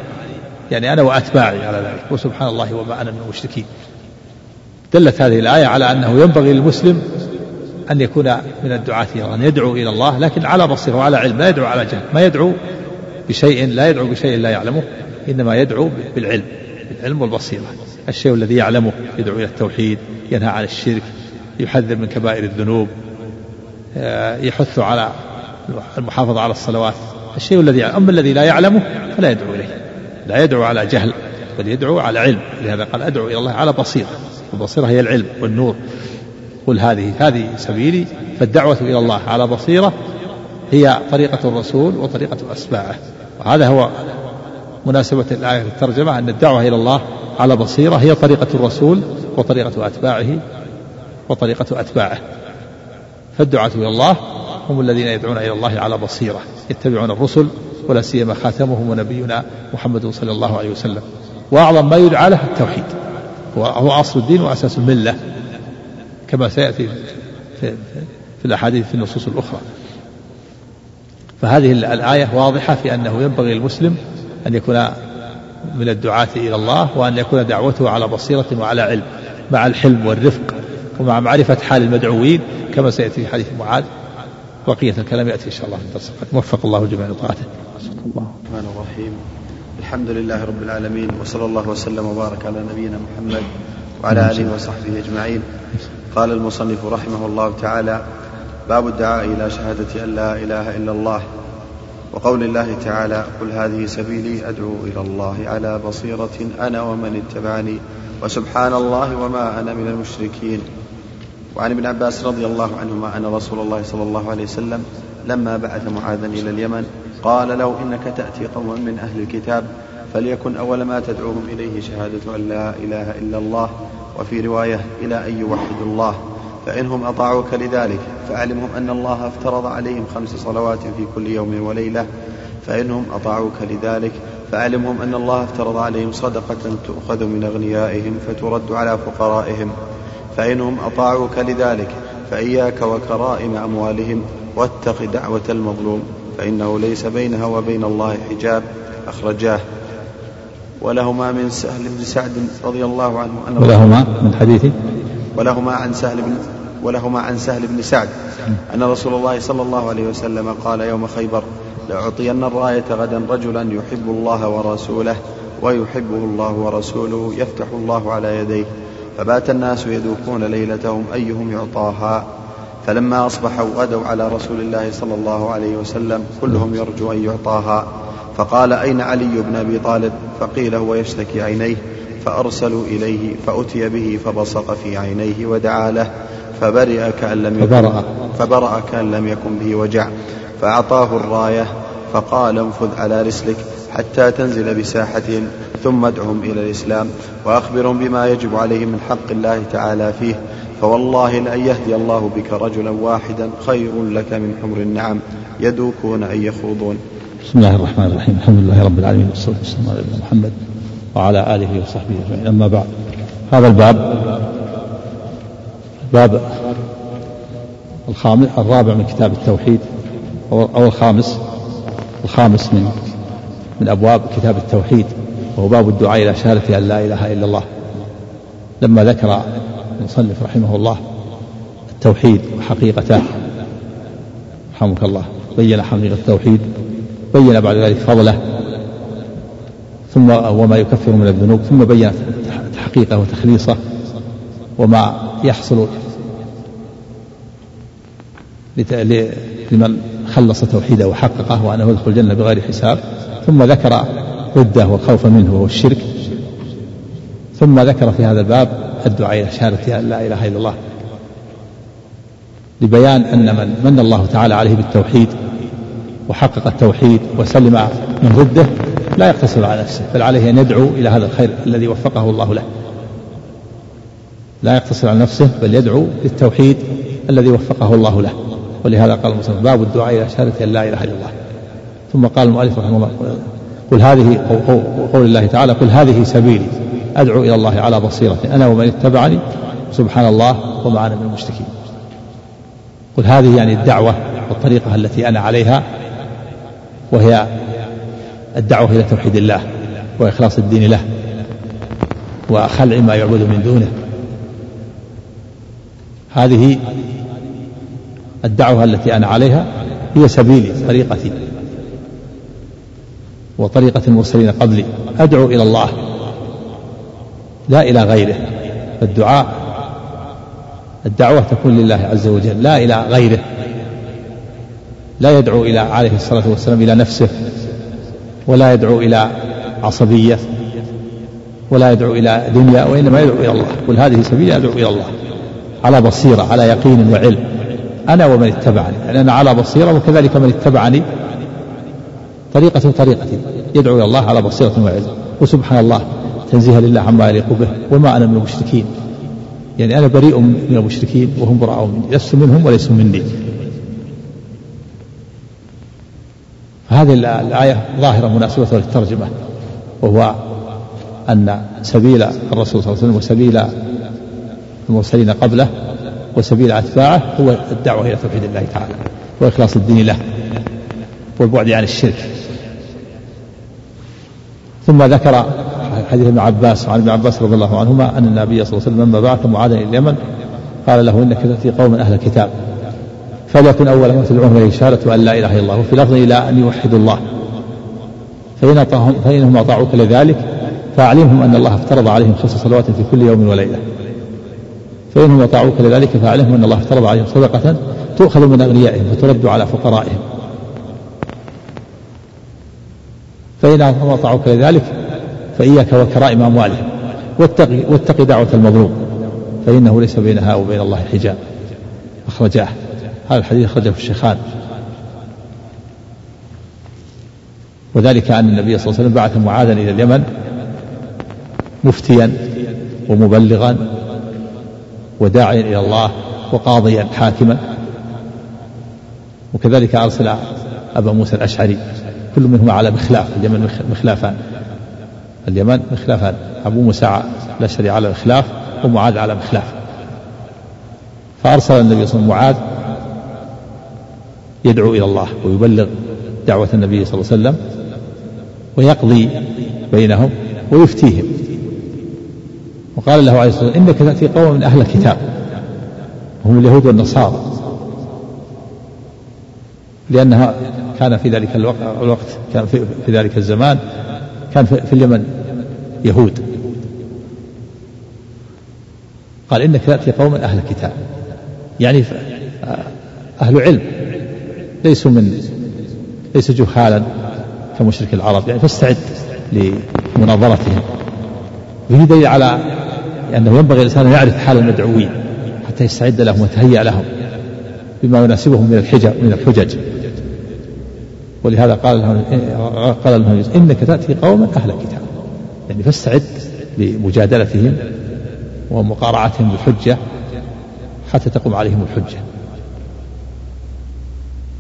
يعني أنا وأتباعي على ذلك وسبحان الله وما أنا من المشركين. دلت هذه الآية على أنه ينبغي للمسلم أن يكون من الدعاة أن يدعو إلى الله لكن على بصيرة وعلى علم لا يدعو على جهل. ما يدعو بشيء لا يدعو بشيء لا يعلمه إنما يدعو بالعلم بالعلم والبصيرة. الشيء الذي يعلمه يدعو إلى التوحيد ينهى عن الشرك يحذر من كبائر الذنوب. يحث على المحافظة على الصلوات. الشيء الذي أما الذي لا يعلمه فلا يدعو إليه. لا يدعو على جهل بل يدعو على علم. لهذا قال أدعو إلى الله على بصيرة. البصيرة هي العلم والنور. قل هذه هذه سبيلي فالدعوة إلى الله على بصيرة هي طريقة الرسول وطريقة أتباعه وهذا هو مناسبة الآية الترجمة أن الدعوة إلى الله على بصيرة هي طريقة الرسول وطريقة أتباعه وطريقة أتباعه. فالدعاة إلى الله هم الذين يدعون إلى الله على بصيرة يتبعون الرسل ولا سيما خاتمهم ونبينا محمد صلى الله عليه وسلم. وأعظم ما يدعى له التوحيد. وهو أصل الدين وأساس الملة كما سيأتي في, في الأحاديث في النصوص الأخرى. فهذه الآية واضحة في أنه ينبغي للمسلم أن يكون من الدعاة إلى الله وأن يكون دعوته على بصيرة وعلى علم مع الحلم والرفق. ومع معرفة حال المدعوين كما سيأتي في حديث معاذ. بقية الكلام يأتي إن شاء الله في الدرس وفق الله جميع لطاعته الله. الرحمن الرحيم. الحمد لله رب العالمين وصلى الله وسلم وبارك على نبينا محمد وعلى آله وصحبه أجمعين. قال المصنف رحمه الله تعالى باب الدعاء إلى شهادة أن لا إله إلا الله. وقول الله تعالى قل هذه سبيلي أدعو إلى الله على بصيرة أنا ومن اتبعني وسبحان الله وما أنا من المشركين. وعن ابن عباس رضي الله عنهما أن رسول الله صلى الله عليه وسلم لما بعث معاذا إلى اليمن قال له إنك تأتي قوما من أهل الكتاب فليكن أول ما تدعوهم إليه شهادة أن لا إله إلا الله وفي رواية إلى أن يوحدوا الله فإنهم أطاعوك لذلك فأعلمهم أن الله افترض عليهم خمس صلوات في كل يوم وليلة فإنهم أطاعوك لذلك فأعلمهم أن الله افترض عليهم صدقة تؤخذ من أغنيائهم فترد على فقرائهم فإنهم أطاعوك لذلك فإياك وكرائم أموالهم واتق دعوة المظلوم فإنه ليس بينها وبين الله حجاب. أخرجاه. ولهما من سهل بن سعد رضي الله عنه أن ولهما من حديث؟ ولهما عن سهل بن ولهما عن سهل بن سعد أن رسول الله صلى الله عليه وسلم قال يوم خيبر لأعطين الراية غدا رجلا يحب الله ورسوله ويحبه الله ورسوله يفتح الله على يديه. فبات الناس يذوقون ليلتهم أيهم يعطاها فلما أصبحوا غدوا على رسول الله صلى الله عليه وسلم كلهم يرجو أن يعطاها فقال أين علي بن أبي طالب؟ فقيل هو يشتكي عينيه فأرسلوا إليه فأتي به فبصق في عينيه ودعا له فبرئ كأن لم يكن فبرأ, فبرأ كأن لم يكن به وجع فأعطاه الراية فقال انفذ على رسلك حتى تنزل بساحتهم ثم ادعهم إلى الإسلام. وأخبرهم بما يجب عليهم من حق الله تعالى فيه. فوالله لأن يهدي الله بك رجلا واحدا خير لك من حمر النعم. يدوكون أن يخوضون. بسم الله الرحمن الرحيم. الحمد لله رب العالمين والصلاة والسلام على محمد وعلى آله وصحبه أجمعين. أما بعد هذا الباب باب الخامس الرابع من كتاب التوحيد أو الخامس الخامس من من أبواب كتاب التوحيد وهو باب الدعاء إلى شهادة أن لا إله إلا الله. لما ذكر المصنف رحمه الله التوحيد وحقيقته رحمك الله بين حقيقة التوحيد بين بعد ذلك فضله ثم وما يكفر من الذنوب ثم بين تحقيقه وتخليصه وما يحصل لمن خلص توحيده وحققه وأنه يدخل الجنة بغير حساب. ثم ذكر ضده والخوف منه وهو الشرك. ثم ذكر في هذا الباب الدعاء إلى شهادة أن لا إله إلا الله. لبيان أن من من الله تعالى عليه بالتوحيد وحقق التوحيد وسلم من ضده لا يقتصر على نفسه بل عليه أن يدعو إلى هذا الخير الذي وفقه الله له. لا يقتصر على نفسه بل يدعو للتوحيد الذي وفقه الله له. ولهذا قال المصنف باب الدعاء إلى شهادة أن لا إله إلا الله. ثم قال المؤلف رحمه الله قل هذه قول الله تعالى قل هذه سبيلي أدعو إلى الله على بصيره أنا ومن اتبعني سبحان الله وما أنا من المشركين. قل هذه يعني الدعوة والطريقة التي أنا عليها وهي الدعوة إلى توحيد الله وإخلاص الدين له وخلع ما يعبد من دونه. هذه الدعوة التي أنا عليها هي سبيلي طريقتي. وطريقة المرسلين قبلي. أدعو إلى الله. لا إلى غيره. الدعاء الدعوة تكون لله عز وجل. لا إلى غيره. لا يدعو إلى عليه الصلاة والسلام إلى نفسه ولا يدعو إلى عصبية ولا يدعو إلى دنيا وإنما يدعو إلى الله. قل هذه سبيلي أدعو إلى الله. على بصيرة على يقين وعلم. أنا ومن اتبعني. يعني أنا على بصيرة وكذلك من اتبعني. طريقة طريقتي يدعو إلى الله على بصيرة وعلم. وسبحان الله تنزيها لله عما يليق به وما أنا من المشركين. يعني أنا بريء من المشركين وهم براء مني. لست منهم وليسوا مني. هذه الآية ظاهرة مناسبة للترجمة وهو أن سبيل الرسول صلى الله عليه وسلم وسبيل المرسلين قبله وسبيل أتباعه هو الدعوة إلى توحيد الله تعالى وإخلاص الدين له والبعد عن الشرك. ثم ذكر حديث ابن عباس وعن ابن عباس رضي الله عنهما أن النبي صلى الله عليه وسلم لما بعث معاذا إلى اليمن قال له إنك تأتي قوم أهل الكتاب فليكن أول ما تدعوهم إليه شهادة أن لا إله إلا الله وفي لفظ إلى أن يوحدوا الله. فإن أطاعهم فإنهم أطاعوك لذلك فأعلمهم أن الله افترض عليهم خمس صلوات في كل يوم وليلة. فإنهم أطاعوك لذلك فأعلمهم أن الله افترض عليهم صدقة تؤخذ من أغنيائهم وترد على فقرائهم. فإن أطاعوك لذلك فإياك وكرائم أموالهم. واتقي واتقي دعوة المظلوم. فإنه ليس بينها وبين الله حجاب. أخرجاه. هذا الحديث أخرجه الشيخان. وذلك أن النبي صلى الله عليه وسلم بعث معاذا إلى اليمن مفتيا ومبلغا وداعيا إلى الله وقاضيا حاكما. وكذلك أرسل أبا موسى الأشعري كل منهما على مخلاف اليمن مخلافان. اليمن مخلافان. أبو موسى الأشعري على الخلاف ومعاذ على مخلاف. فأرسل النبي صلى الله عليه وسلم معاذ يدعو إلى الله ويبلغ دعوة النبي صلى الله عليه وسلم ويقضي بينهم ويفتيهم. وقال له عليه الصلاة والسلام إنك تأتي قوم من أهل الكتاب هم اليهود والنصارى. لأنها كان في ذلك الوقت كان في, في ذلك الزمان كان في اليمن يهود. قال إنك تأتي قوما أهل الكتاب يعني أهل علم. ليسوا من ليسوا جهالا كمشرك العرب. يعني فاستعد لمناظرتهم. وفي دليل على أنه ينبغي الإنسان أن يعرف حال المدعوين حتى يستعد لهم ويتهيأ لهم بما يناسبهم من الحجج من الحجج. ولهذا قال قال لهم إنك تأتي قوما أهل الكتاب يعني فاستعد لمجادلتهم ومقارعتهم بالحجة حتى تقوم عليهم الحجة.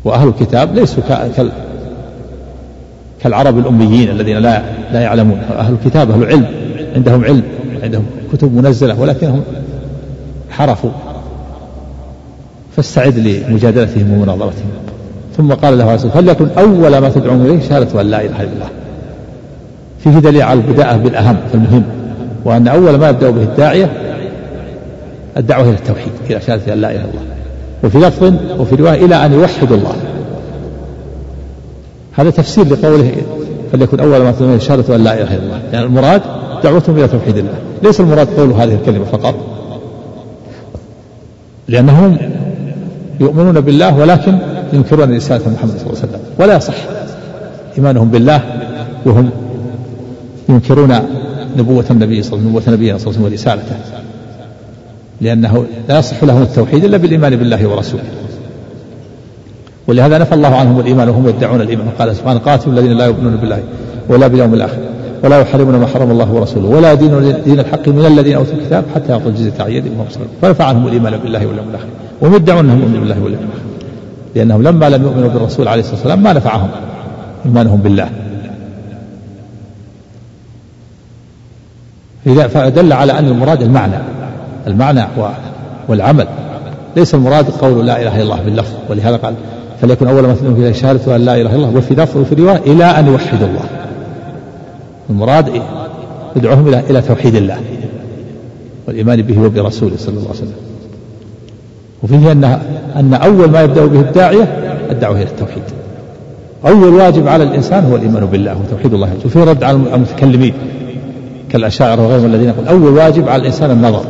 وأهل الكتاب ليسوا كال كالعرب الأميين الذين لا لا يعلمون. أهل الكتاب أهل علم عندهم علم عندهم كتب منزلة ولكنهم حرفوا. فاستعد لمجادلتهم ومناظرتهم. ثم قال له الصلاة فليكن أول ما تدعون إليه شهادة أن لا إله إلا الله. فيه دليل على البداءة بالأهم فالمهم وأن أول ما يبدأ به الداعية الدعوة إلى التوحيد إلى شهادة أن لا إله إلا الله. وفي لفظ وفي رواية إلى أن يوحدوا الله. هذا تفسير لقوله فليكن أول ما تدعون إليه شهادة أن لا إله إلا الله. يعني المراد دعوتهم إلى توحيد الله. ليس المراد قول هذه الكلمة فقط. لأنهم يؤمنون بالله ولكن ينكرون رسالة محمد صلى الله عليه وسلم. ولا يصح. إيمانهم بالله وهم ينكرون نبوة النبي صلى الله عليه وسلم نبوة صلى الله عليه ورسالته. لأنه لا يصح لهم التوحيد إلا بالإيمان بالله ورسوله. ولهذا نفى الله عنهم الإيمان وهم يدعون الإيمان. قال سبحانه قاتلوا الذين لا يؤمنون بالله ولا باليوم الآخر ولا يحرمون ما حرم الله ورسوله ولا دين دين الحق من الذين أوتوا الكتاب حتى يعطوا الجزية عن يد وهم فنفع عنهم الإيمان بالله واليوم الآخر. وهم يدعون انهم يؤمنون بالله واليوم الآخر. لأنهم لما لم يؤمنوا بالرسول عليه الصلاة والسلام ما نفعهم إيمانهم بالله. فدل على أن المراد المعنى المعنى والعمل. ليس المراد قول لا إله إلا الله باللفظ ولهذا قال فليكن أول ما تدعون اليه شهادة أن لا إله إلا الله وفي لفظ وفي رواية إلى أن يوحدوا الله. المراد إيه؟ يدعوهم إلى إلى توحيد الله والإيمان به وبرسوله صلى الله عليه وسلم. وفيه أن أن أول ما يبدأ به الداعية الدعوة إلى التوحيد. أول واجب على الإنسان هو الإيمان بالله وتوحيد الله. وفيه رد على المتكلمين كالأشاعرة وغيرهم الذين يقول أول واجب على الإنسان النظر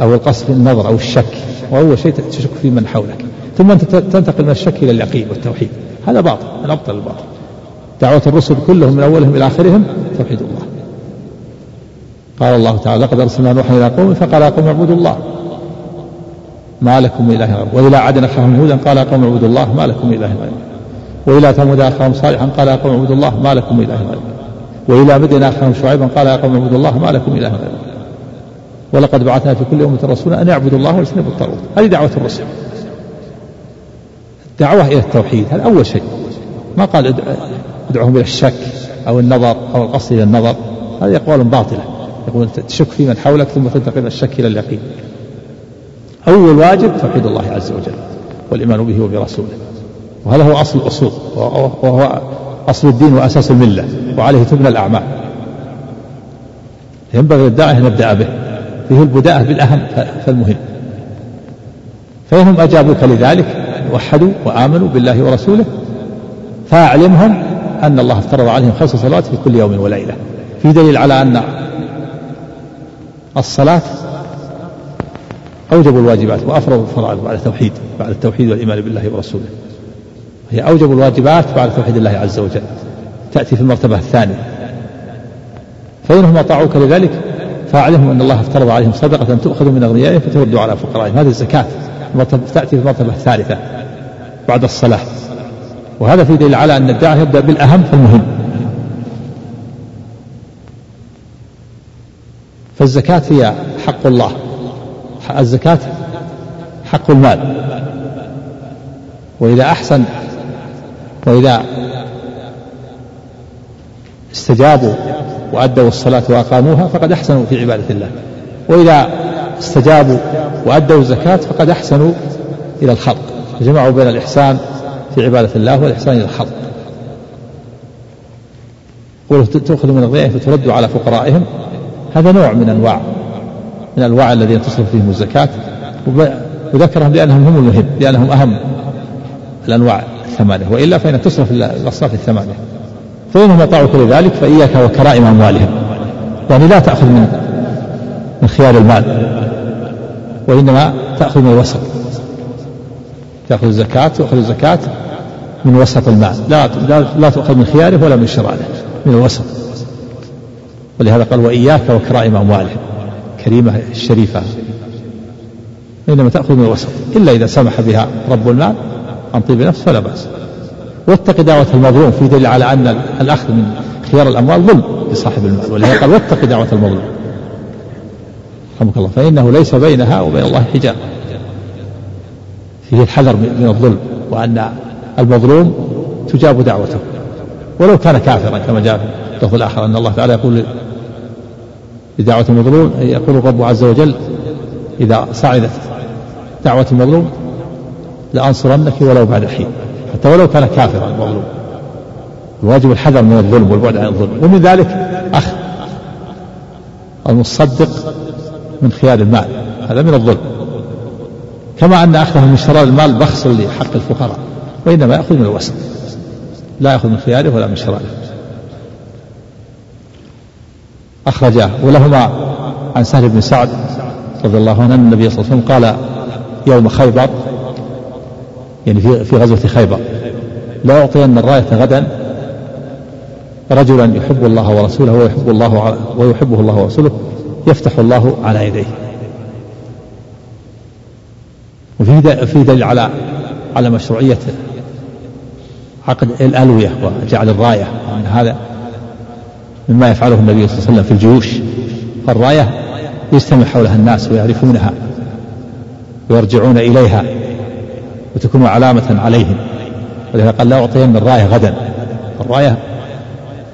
أو القصد النظر أو الشك. وأول شيء تشك في من حولك. ثم أنت تنتقل من الشك إلى اليقين والتوحيد. هذا باطل من أبطل الباطل. دعوة الرسل كلهم من أولهم إلى آخرهم توحيد الله. قال الله تعالى لقد أرسلنا نوحا إلى قومه فقال قوم اعبدوا الله. ما لكم إله غيره وإلى عاد أخاهم هودا قال قوم اعبدوا الله ما لكم إله غيره وإلى ثمود أخاهم صالحا قال قوم اعبدوا الله ما لكم إله غيره وإلى مدين أخاهم شعيبا قال يا قوم اعبدوا الله ما لكم إله غيره ولقد بعثنا في كل أمة رسولا أن يعبدوا الله واجتنبوا الطاغوت. هذه دعوة الرسل. الدعوة إلى التوحيد هذا أول شيء. ما قال ادعوهم إلى الشك أو النظر أو القصد إلى النظر. هذه أقوال باطلة. يقول تشك في من حولك ثم تنتقل الشك إلى اليقين. أول واجب توحيد الله عز وجل والإيمان به وبرسوله. وهذا هو أصل الأصول وهو أصل الدين وأساس الملة وعليه تبنى الأعمال. ينبغي للداعية أن نبدأ به فيه البداءة بالأهم فالمهم. فإنهم أجابوك لذلك وحدوا وآمنوا بالله ورسوله فأعلمهم أن الله افترض عليهم خمس صلوات في كل يوم وليلة. في دليل على أن الصلاة أوجب الواجبات وأفرض الفرائض بعد التوحيد بعد التوحيد والإيمان بالله ورسوله. هي أوجب الواجبات بعد توحيد الله عز وجل. تأتي في المرتبة الثانية. فإنهم أطاعوك لذلك فأعلمهم أن الله افترض عليهم صدقة تؤخذ من أغنيائهم فترد على فقرائهم. هذه الزكاة تأتي في المرتبة الثالثة بعد الصلاة. وهذا في دليل على أن الداعي يبدأ بالأهم فالمهم فالزكاة هي حق الله. الزكاة حق المال. وإذا أحسن وإذا استجابوا وأدوا الصلاة وأقاموها فقد أحسنوا في عبادة الله. وإذا استجابوا وأدوا الزكاة فقد أحسنوا إلى الخلق. جمعوا بين الإحسان في عبادة الله والإحسان إلى الخلق. تؤخذ من الغنية فترد على فقرائهم. هذا نوع من أنواع من أنواع الذين تصرف فيهم الزكاة. وذكرهم لأنهم هم المهم لأنهم أهم الأنواع الثمانية. وإلا فإن تصرف الأصناف الثمانية. فإنهم أطاعوا كل ذلك فإياك وكرائم أموالهم. يعني لا تأخذ من من خيار المال وإنما تأخذ من الوسط. تأخذ الزكاة تأخذ الزكاة من وسط المال. لا لا, لا تؤخذ من خياره ولا من شراره من الوسط. ولهذا قال وإياك وكرائم أموالهم. كريمة الشريفة. إنما تأخذ من الوسط إلا إذا سمح بها رب المال عن طيب نفس فلا بأس. واتق دعوة المظلوم في دليل على أن الأخذ من خيار الأموال ظلم لصاحب المال ولهذا قال واتق دعوة المظلوم. رحمك الله. فإنه ليس بينها وبين الله حجاب. فيه الحذر من الظلم وأن المظلوم تجاب دعوته. ولو كان كافرا كما جاء في الآخر أن الله تعالى يقول لدعوة المظلوم يقول الرب عز وجل إذا صعدت دعوة المظلوم لأنصرنك ولو بعد حين حتى ولو كان كافرا المظلوم. الواجب الحذر من الظلم والبعد عن الظلم. ومن ذلك أخذ المصدق من خيار المال هذا من الظلم. كما أن أخذه من شرار المال بخس لحق الفقراء وإنما يأخذ من الوسط لا يأخذ من خياره ولا من شراره. أخرجاه. ولهما عن سهل بن سعد رضي الله عنه أن النبي صلى الله عليه وسلم قال يوم خيبر يعني في في غزوة خيبر. لا أعطين الراية غدا رجلا يحب الله ورسوله ويحب الله ويحبه الله ورسوله يفتح الله على يديه. وفي في دليل على على مشروعية عقد الألوية وجعل الراية. هذا مما يفعله النبي صلى الله عليه وسلم في الجيوش. فالراية يجتمع حولها الناس ويعرفونها ويرجعون إليها وتكون علامة عليهم. ولهذا قال لا أعطين الراية غدا. الراية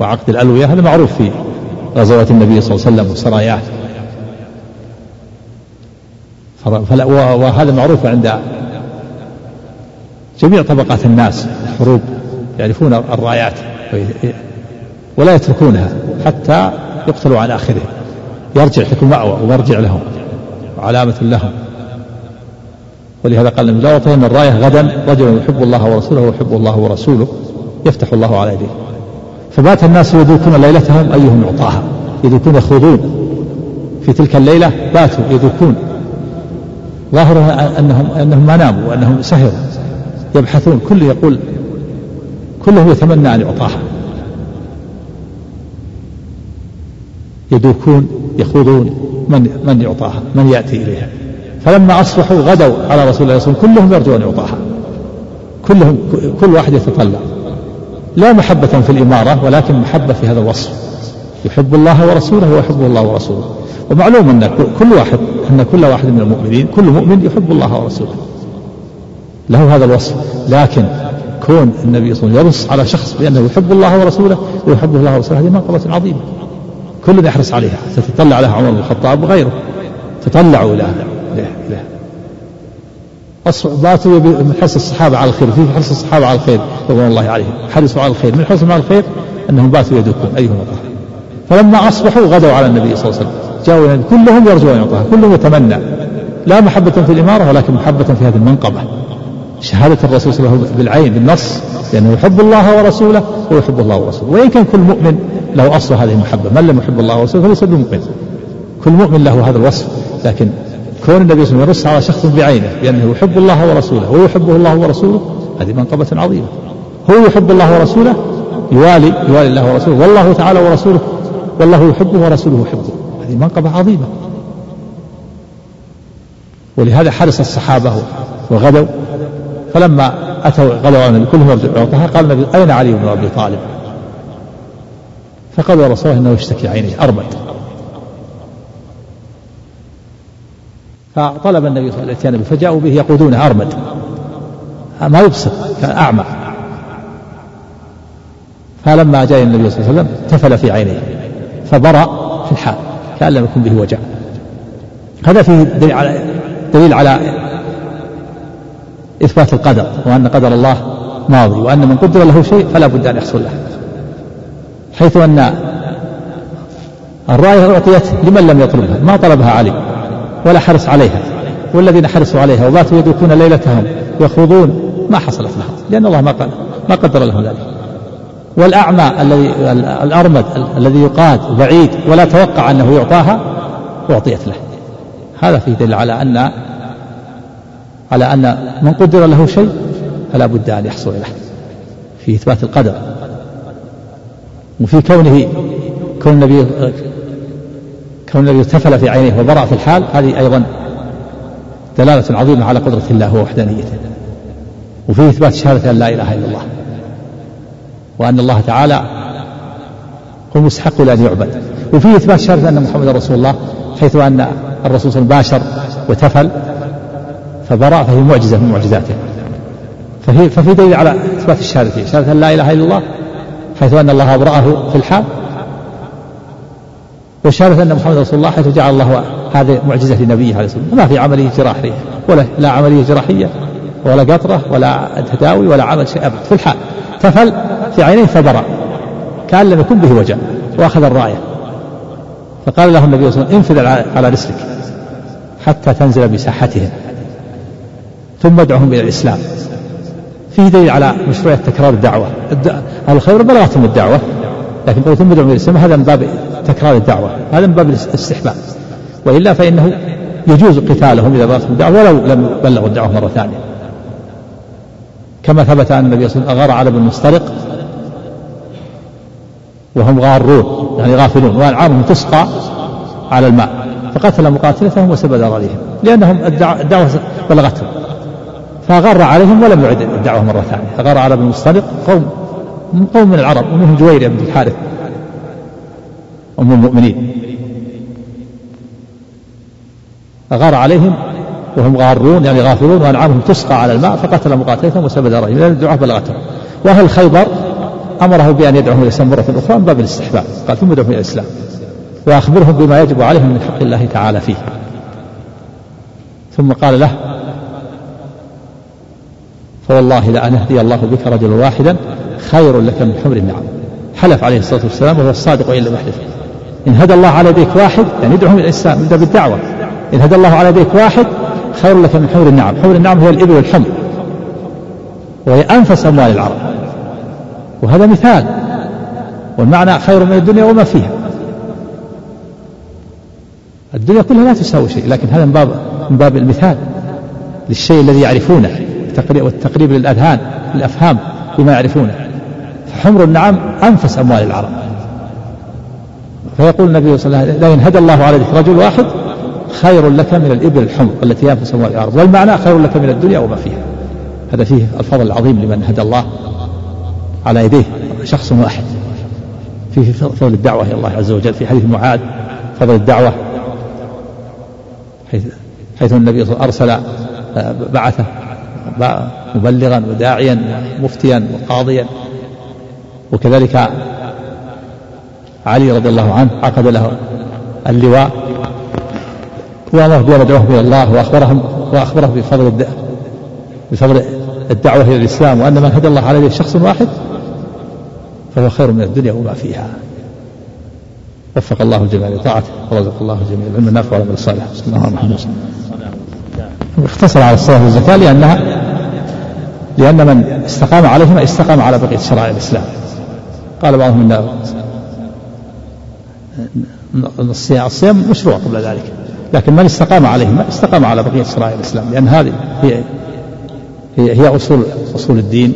وعقد الألوية هذا معروف في غزوات النبي صلى الله عليه وسلم وسراياه وهذا معروف عند جميع طبقات الناس الحروب يعرفون الرايات ولا يتركونها حتى يقتلوا عن آخرهم يرجع تكون مأوى ومرجع لهم وعلامة لهم. ولهذا قال لا أعطين الراية غدا رجل يحب الله ورسوله ويحب الله ورسوله يفتح الله على يديه. فبات الناس يذوقون ليلتهم أيهم يعطاها. يذوقون يخوضون. في تلك الليلة باتوا يذوقون. ظاهرها أنهم أنهم ما ناموا وأنهم سهروا يبحثون. كل يقول كله يتمنى أن يعطاها. يدوكون يخوضون من من يعطاها من يأتي إليها. فلما أصبحوا غدوا على رسول الله صلى الله عليه وسلم كلهم يرجون يعطاها. كلهم كل واحد يتطلع. لا محبة في الإمارة ولكن محبة في هذا الوصف. يحب الله ورسوله ويحبه الله ورسوله. ومعلوم أن كل واحد أن كل واحد من المؤمنين كل مؤمن يحب الله ورسوله. له هذا الوصف. لكن كون النبي صلى الله عليه وسلم ينص على شخص بأنه يحب الله ورسوله ويحبه الله ورسوله هذه منقبة عظيمة. كل يحرص عليها. ستطلع عليها عمر بن الخطاب وغيره. تطلعوا إلى باتوا من حرص الصحابة على الخير. في حرص الصحابة على الخير رضوان الله عليهم. حرصوا على الخير. من حرصهم على الخير أنهم باتوا يدكون أيهم الله فلما أصبحوا غدوا على النبي صلى الله عليه وسلم. جاءوا كلهم يرجو أن كلهم يتمنى. لا محبة في الإمارة ولكن محبة في هذه المنقبة. شهادة الرسول صلى الله عليه وسلم بالعين بالنص لأنه يحب الله ورسوله ويحب الله ورسوله. وإن كان كل مؤمن له أصل هذه المحبة. من لم يحب الله ورسوله فليس بمؤمن. كل مؤمن له هذا الوصف. لكن كون النبي صلى الله عليه وسلم يرص على شخص بعينه بأنه يحب الله ورسوله ويحبه الله ورسوله هذه منقبة عظيمة. هو يحب الله ورسوله يوالي يوالي الله ورسوله. والله تعالى ورسوله والله يحبه ورسوله يحبه. هذه منقبة عظيمة. ولهذا حرص الصحابة وغدوا فلما أتوا على النبي كلهم يعطاها قال النبي أين علي بن أبي طالب؟ فقال يا رسول الله إنه يشتكي عينيه أرمد فطلب النبي صلى الله عليه وسلم فجاءوا به يقودونه أرمد ما يبصر كان أعمى. فلما جاء النبي صلى الله عليه وسلم تفل في عينيه فبرأ في الحال كأن لم يكن به وجع. هذا فيه دليل على دليل على إثبات القدر وأن قدر الله ماضي وأن من قدر له شيء فلا بد أن يحصل له. حيث أن الراية أعطيت لمن لم يطلبها ما طلبها علي ولا حرص عليها والذين حرصوا عليها وباتوا يدركون ليلتهم يخوضون ما حصلت لهم لأن الله ما ما قدر لهم ذلك. والأعمى الذي الأرمد الذي يقاد بعيد ولا توقع أنه يعطاها أعطيت له. هذا فيه دليل على أن على أن من قدر له شيء فلا بد أن يحصل له في إثبات القدر. وفي كونه كون النبي كون النبي ارتفل في عينيه وبرأ في الحال هذه أيضا دلالة عظيمة على قدرة الله ووحدانيته. وفيه إثبات شهادة أن لا إله إلا الله. وأن الله تعالى هو مستحق لأن يعبد. وفيه إثبات شهادة أن محمد رسول الله حيث أن الرسول صلى الله عليه وسلم باشر وتفل. فبرأ فهي معجزة من معجزاته. ففي, ففي دليل على إثبات الشهادة شهادة لا إله إلا الله حيث أن الله أبرأه في الحال وشهادة أن محمد رسول الله حيث جعل الله هذه معجزة لنبيه عليه الصلاة والسلام. ما في عملية جراحية ولا لا عملية جراحية ولا قطرة ولا تداوي ولا عمل شيء أبدا في الحال. تفل في عينيه فبرأ كأن لم يكن به وجع وأخذ الراية. فقال له النبي صلى الله عليه وسلم انفذ على رسلك حتى تنزل بساحتهم ثم ادعهم إلى الإسلام. فيه دليل على مشروعية تكرار الدعوة. أهل الخير بلغتهم الدعوة. لكن ثم ادعهم إلى الإسلام هذا من باب تكرار الدعوة. هذا من باب الاستحباب. وإلا فإنه يجوز قتالهم إذا بلغتهم الدعوة ولو لم بلغوا الدعوة مرة ثانية. كما ثبت أن النبي صلى الله عليه وسلم أغار على ابن المسترق وهم غارون يعني غافلون وأنعامهم تسقى على الماء فقتل مقاتلتهم وسبد أراضيهم لأنهم الدعوة بلغتهم. فغر عليهم ولم يعد الدعوة مرة ثانية. فغر على ابن المصطلق قوم قوم من العرب ومنهم جويرية بن الحارث أم المؤمنين. فغار عليهم وهم غارون يعني غافلون وأنعامهم تسقى على الماء فقتل مقاتلتهم وسبد رأيهم. لأن الدعاء بلغتهم. وأهل خيبر أمره بأن يدعوهم إلى الإسلام مرة أخرى من باب الاستحباب. قال ثم ادعوهم إلى الإسلام. وأخبرهم بما يجب عليهم من حق الله تعالى فيه. ثم قال له فوالله لأن يهدي الله بك رجلا واحدا خير لك من حمر النعم. حلف عليه الصلاة والسلام وهو الصادق وإن لم يحلف إن هدى الله على يديك واحد يعني يدعوهم إلى الإسلام يبدأ بالدعوة. إن هدى الله على يديك واحد خير لك من حمر النعم. حمر النعم هي الإبل والحمر. وهي أنفس أموال العرب. وهذا مثال. والمعنى خير من الدنيا وما فيها. الدنيا كلها لا تساوي شيء لكن هذا من باب من باب المثال للشيء الذي يعرفونه. والتقريب للأذهان للأفهام بما يعرفونه. فحمر النعم أنفس أموال العرب. فيقول النبي صلى الله عليه وسلم لئن هدى الله عليك رجل واحد خير لك من الإبل الحمر التي في سماء الأرض والمعنى خير لك من الدنيا وما فيها. هذا فيه الفضل العظيم لمن هدى الله على يديه شخص واحد. فيه فضل الدعوة إلى الله عز وجل في حديث معاذ فضل الدعوة حيث, حيث النبي صلى الله عليه وسلم أرسل بعثة مبلغا وداعيا ومفتيا وقاضيا. وكذلك علي رضي الله عنه عقد له اللواء. وامره بان إلى الله واخبرهم واخبره بفضل بفضل الدعوة إلى الإسلام وأن من هدى الله عليه شخص واحد فهو خير من الدنيا وما فيها. وفق الله الجميع لطاعته ورزق الله الجميع العلم النافع والعمل الصالح صلى الله عليه وسلم. اختصر على الصلاة والزكاة لأنها لأن من استقام عليهما استقام على بقية شرائع الإسلام. قال بعضهم إن الصيام الصيام مشروع قبل ذلك. لكن من استقام عليهما استقام على بقية شرائع الإسلام. لأن هذه هي هي, هي اصول أصول الدين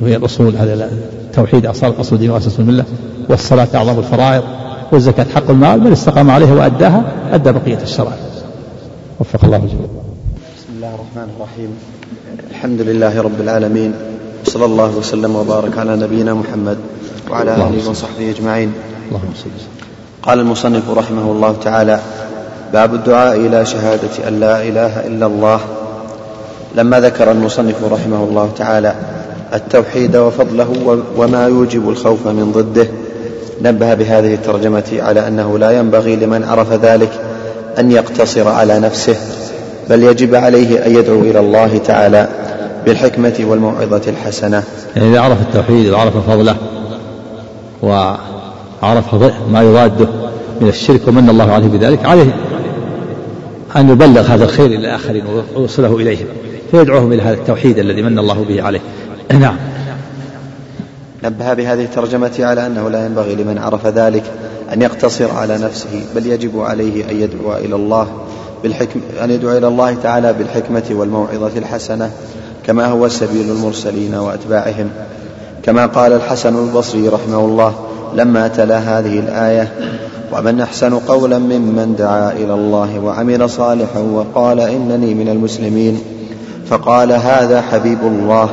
وهي الأصول هذا التوحيد اصل أصل الدين واسس الملة والصلاة أعظم الفرائض والزكاة حق المال. من استقام عليها وأداها أدى بقية الشرائع. وفق الله الجميع. بسم الله الرحمن الرحيم. الحمد لله رب العالمين صلى الله وسلم وبارك على نبينا محمد وعلى آله وصحبه أجمعين. اللهم صل قال المصنف رحمه الله تعالى باب الدعاء إلى شهادة أن لا إله إلا الله. لما ذكر المصنف رحمه الله تعالى التوحيد وفضله وما يوجب الخوف من ضده نبه بهذه الترجمة على أنه لا ينبغي لمن عرف ذلك أن يقتصر على نفسه بل يجب عليه أن يدعو إلى الله تعالى. بالحكمة والموعظة الحسنة. يعني إذا عرف التوحيد وعرف فضله وعرف ما يضاده من الشرك ومن الله عليه بذلك عليه أن يبلغ هذا الخير إلى الآخرين ويوصله إليهم فيدعوهم إلى هذا التوحيد الذي من الله به عليه. *clears throat* نعم. نبه بهذه الترجمة على أنه لا ينبغي لمن عرف ذلك أن يقتصر على نفسه بل يجب عليه أن يدعو إلى الله بالحكم أن يدعو إلى الله تعالى بالحكمة والموعظة الحسنة. كما هو سبيل المرسلين وأتباعهم. كما قال الحسن البصري رحمه الله لما تلا هذه الآية ومن أحسن قولا ممن دعا إلى الله وعمل صالحا وقال إنني من المسلمين فقال هذا حبيب الله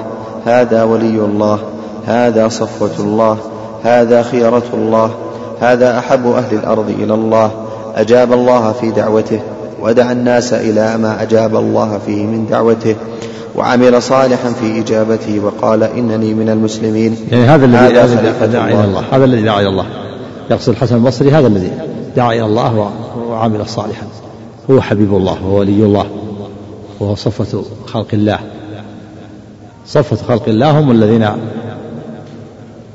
هذا ولي الله هذا صفوة الله هذا خيرة الله هذا أحب أهل الأرض إلى الله أجاب الله في دعوته ودعا الناس إلى ما أجاب الله فيه من دعوته وعمل صالحا في إجابته وقال إنني من المسلمين. يعني هذا الذي دعا إلى الله. هذا الذي دعا إلى الله. يقصد الحسن البصري هذا الذي دعا إلى الله وعمل صالحا. هو حبيب الله وهو ولي الله وهو صفة خلق الله. صفة خلق الله هم الذين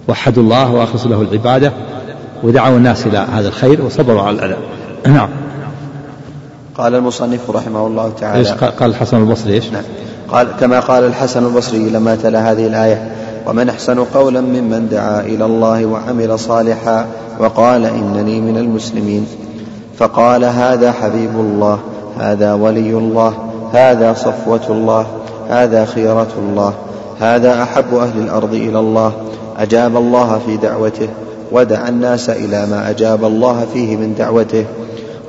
وحدوا الله وأخلصوا له العبادة ودعوا الناس إلى هذا الخير وصبروا على الأذى. *clears throat* نعم. قال المصنف رحمه الله تعالى. إيش قال الحسن البصري إيش؟ نعم. قال كما قال الحسن البصري لما تلا هذه الآية ومن أحسن قولا ممن دعا إلى الله وعمل صالحا وقال إنني من المسلمين. فقال هذا حبيب الله هذا ولي الله هذا صفوة الله هذا خيرة الله هذا أحب أهل الأرض إلى الله أجاب الله في دعوته ودعا الناس إلى ما أجاب الله فيه من دعوته.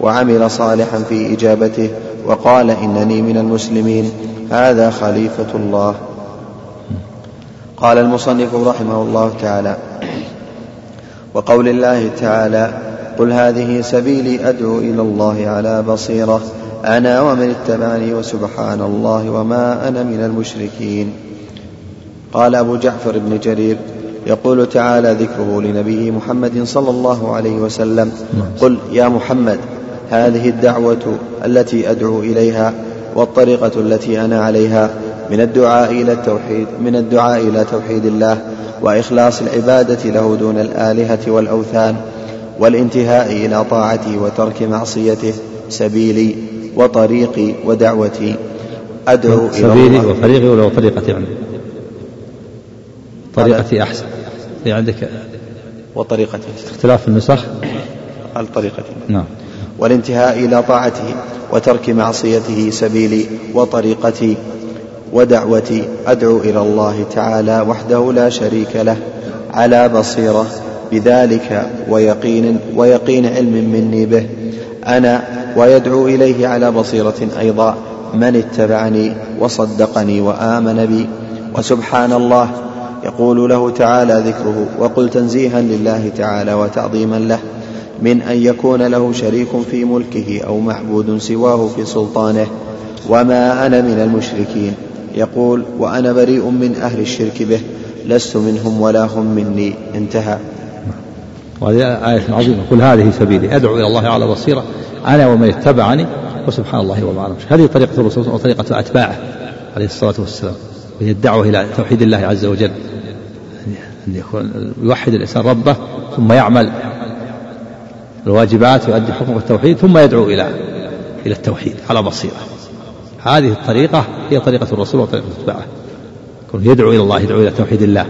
وعمل صالحا في إجابته وقال إنني من المسلمين هذا خليفة الله. قال المصنف رحمه الله تعالى وقول الله تعالى قل هذه سبيلي أدعو إلى الله على بصيرة أنا ومن اتبعني وسبحان الله وما أنا من المشركين. قال أبو جعفر بن جرير يقول تعالى ذكره لنبيه محمد صلى الله عليه وسلم قل يا محمد هذه الدعوة التي أدعو إليها والطريقة التي أنا عليها من الدعاء إلى التوحيد من الدعاء إلى توحيد الله وإخلاص العبادة له دون الآلهة والأوثان والانتهاء إلى طاعته وترك معصيته سبيلي وطريقي ودعوتي. أدعو إلى سبيلي وطريقي ولا طريقتي يعني طريقتي أحسن. في عندك وطريقتي. اختلاف النسخ؟ قال طريقتي نعم. والانتهاء إلى طاعته وترك معصيته سبيلي وطريقتي ودعوتي. أدعو إلى الله تعالى وحده لا شريك له على بصيرة بذلك ويقين ويقين علم مني به. أنا ويدعو إليه على بصيرة أيضا. من اتبعني وصدقني وآمن بي. وسبحان الله يقول له تعالى ذكره وقل تنزيها لله تعالى وتعظيما له. من أن يكون له شريك في ملكه أو معبود سواه في سلطانه. وما أنا من المشركين. يقول وأنا بريء من أهل الشرك به. لست منهم ولا هم مني. انتهى. وهذه آية عظيمة. قل هذه سبيلي. أدعو إلى الله على بصيرة. أنا ومن اتبعني وسبحان الله وما أعلم. هذه طريقة الرسول وطريقة أتباعه عليه الصلاة والسلام. وهي الدعوة إلى توحيد الله عز وجل. أن يكون يوحد الإنسان ربه ثم يعمل الواجبات ويؤدي حكم التوحيد ثم يدعو إلى إلى التوحيد على بصيرة. هذه الطريقة هي طريقة الرسول وطريقة أتباعه يكون يدعو إلى الله يدعو إلى توحيد الله.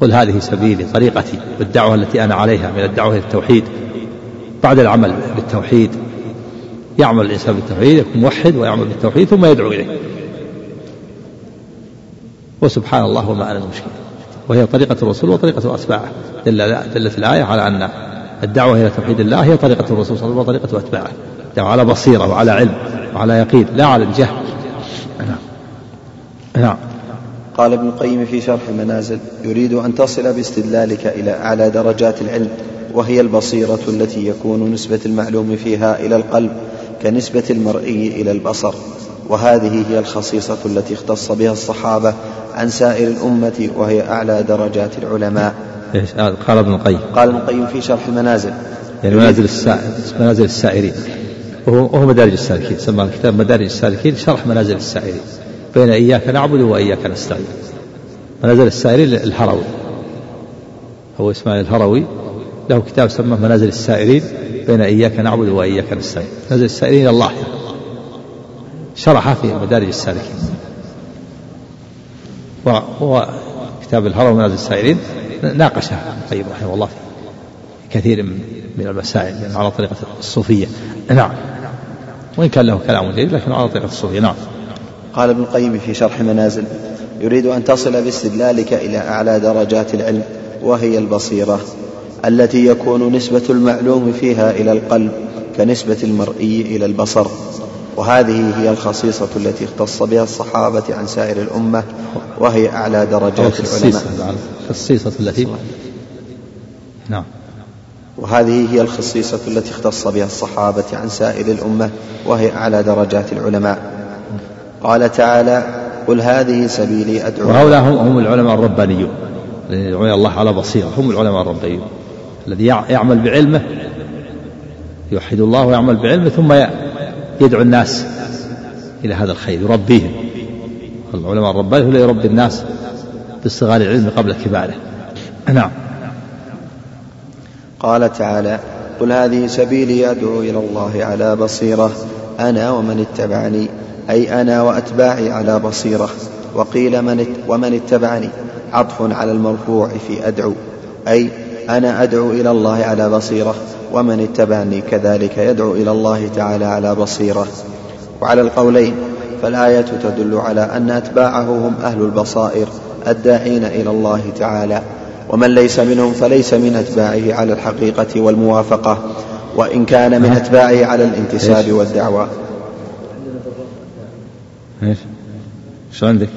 قل هذه سبيلي طريقتي والدعوة التي أنا عليها من الدعوة إلى التوحيد. بعد العمل بالتوحيد يعمل الإنسان بالتوحيد يكون موحد ويعمل بالتوحيد ثم يدعو إليه. وسبحان الله وما أنا المشكلة وهي طريقة الرسول وطريقة أتباعه. دل دلت الآية على أن الدعوة إلى توحيد الله هي طريقة الرسول صلى الله عليه وسلم وطريقة أتباعه. الدعوة على بصيرة وعلى علم وعلى يقين لا على الجهل. نعم. نعم. قال ابن القيم في شرح المنازل يريد أن تصل باستدلالك إلى أعلى درجات العلم وهي البصيرة التي يكون نسبة المعلوم فيها إلى القلب كنسبة المرئي إلى البصر. وهذه هي الخصيصة التي اختص بها الصحابة عن سائر الأمة وهي أعلى درجات العلماء. إيش؟ قال ابن القيم. قال ابن القيم في شرح المنازل. يعني منازل السائر منازل السائرين. وهو, وهو مدارج السالكين. سمى الكتاب مدارج السالكين شرح منازل السائرين. بين إياك نعبد وإياك نستعين. منازل السائرين الهروي. هو إسماعيل الهروي. له كتاب سماه منازل السائرين. بين إياك نعبد وإياك نستعين. منازل السائرين إلى الله. شرح في مدارج السالكين. وهو كتاب الهروي منازل السائرين. ناقشها القيم رحمه الله في كثير من المسائل على طريقة الصوفية. نعم. وإن كان له كلام جيد لكن على طريقة الصوفية. نعم. قال ابن القيم في شرح منازل يريد أن تصل باستدلالك إلى أعلى درجات العلم وهي البصيرة التي يكون نسبة المعلوم فيها إلى القلب كنسبة المرئي إلى البصر. وهذه هي الخصيصة التي اختص بها الصحابة عن سائر الأمة وهي أعلى درجات العلماء. الخصيصة التي نعم. وهذه هي الخصيصة التي اختص بها الصحابة عن سائر الأمة وهي أعلى درجات العلماء. قال تعالى قل هذه سبيلي أدعو وهؤلاء هم, هم العلماء الربانيون يدعون الله على بصيرة. هم العلماء الربانيون. الذي يعمل بعلمه يوحد الله ويعمل بعلمه ثم يدعو الناس إلى هذا الخير يربيهم. العلماء الرباني هو يربي الناس باصطغار العلم قبل كباره. نعم. قال تعالى قل هذه سبيلي أدعو إلى الله على بصيرة أنا ومن اتبعني أي أنا وأتباعي على بصيرة. وقيل من ومن اتبعني عطف على المرفوع في أدعو أي أنا أدعو إلى الله على بصيرة. ومن اتبعني كذلك يدعو إلى الله تعالى على بصيرة. وعلى القولين فالآية تدل على أن أتباعه هم أهل البصائر الداعين إلى الله تعالى. ومن ليس منهم فليس من أتباعه على الحقيقة والموافقة وإن كان من أتباعه على الانتساب والدعوة. إيش؟ شو عندك؟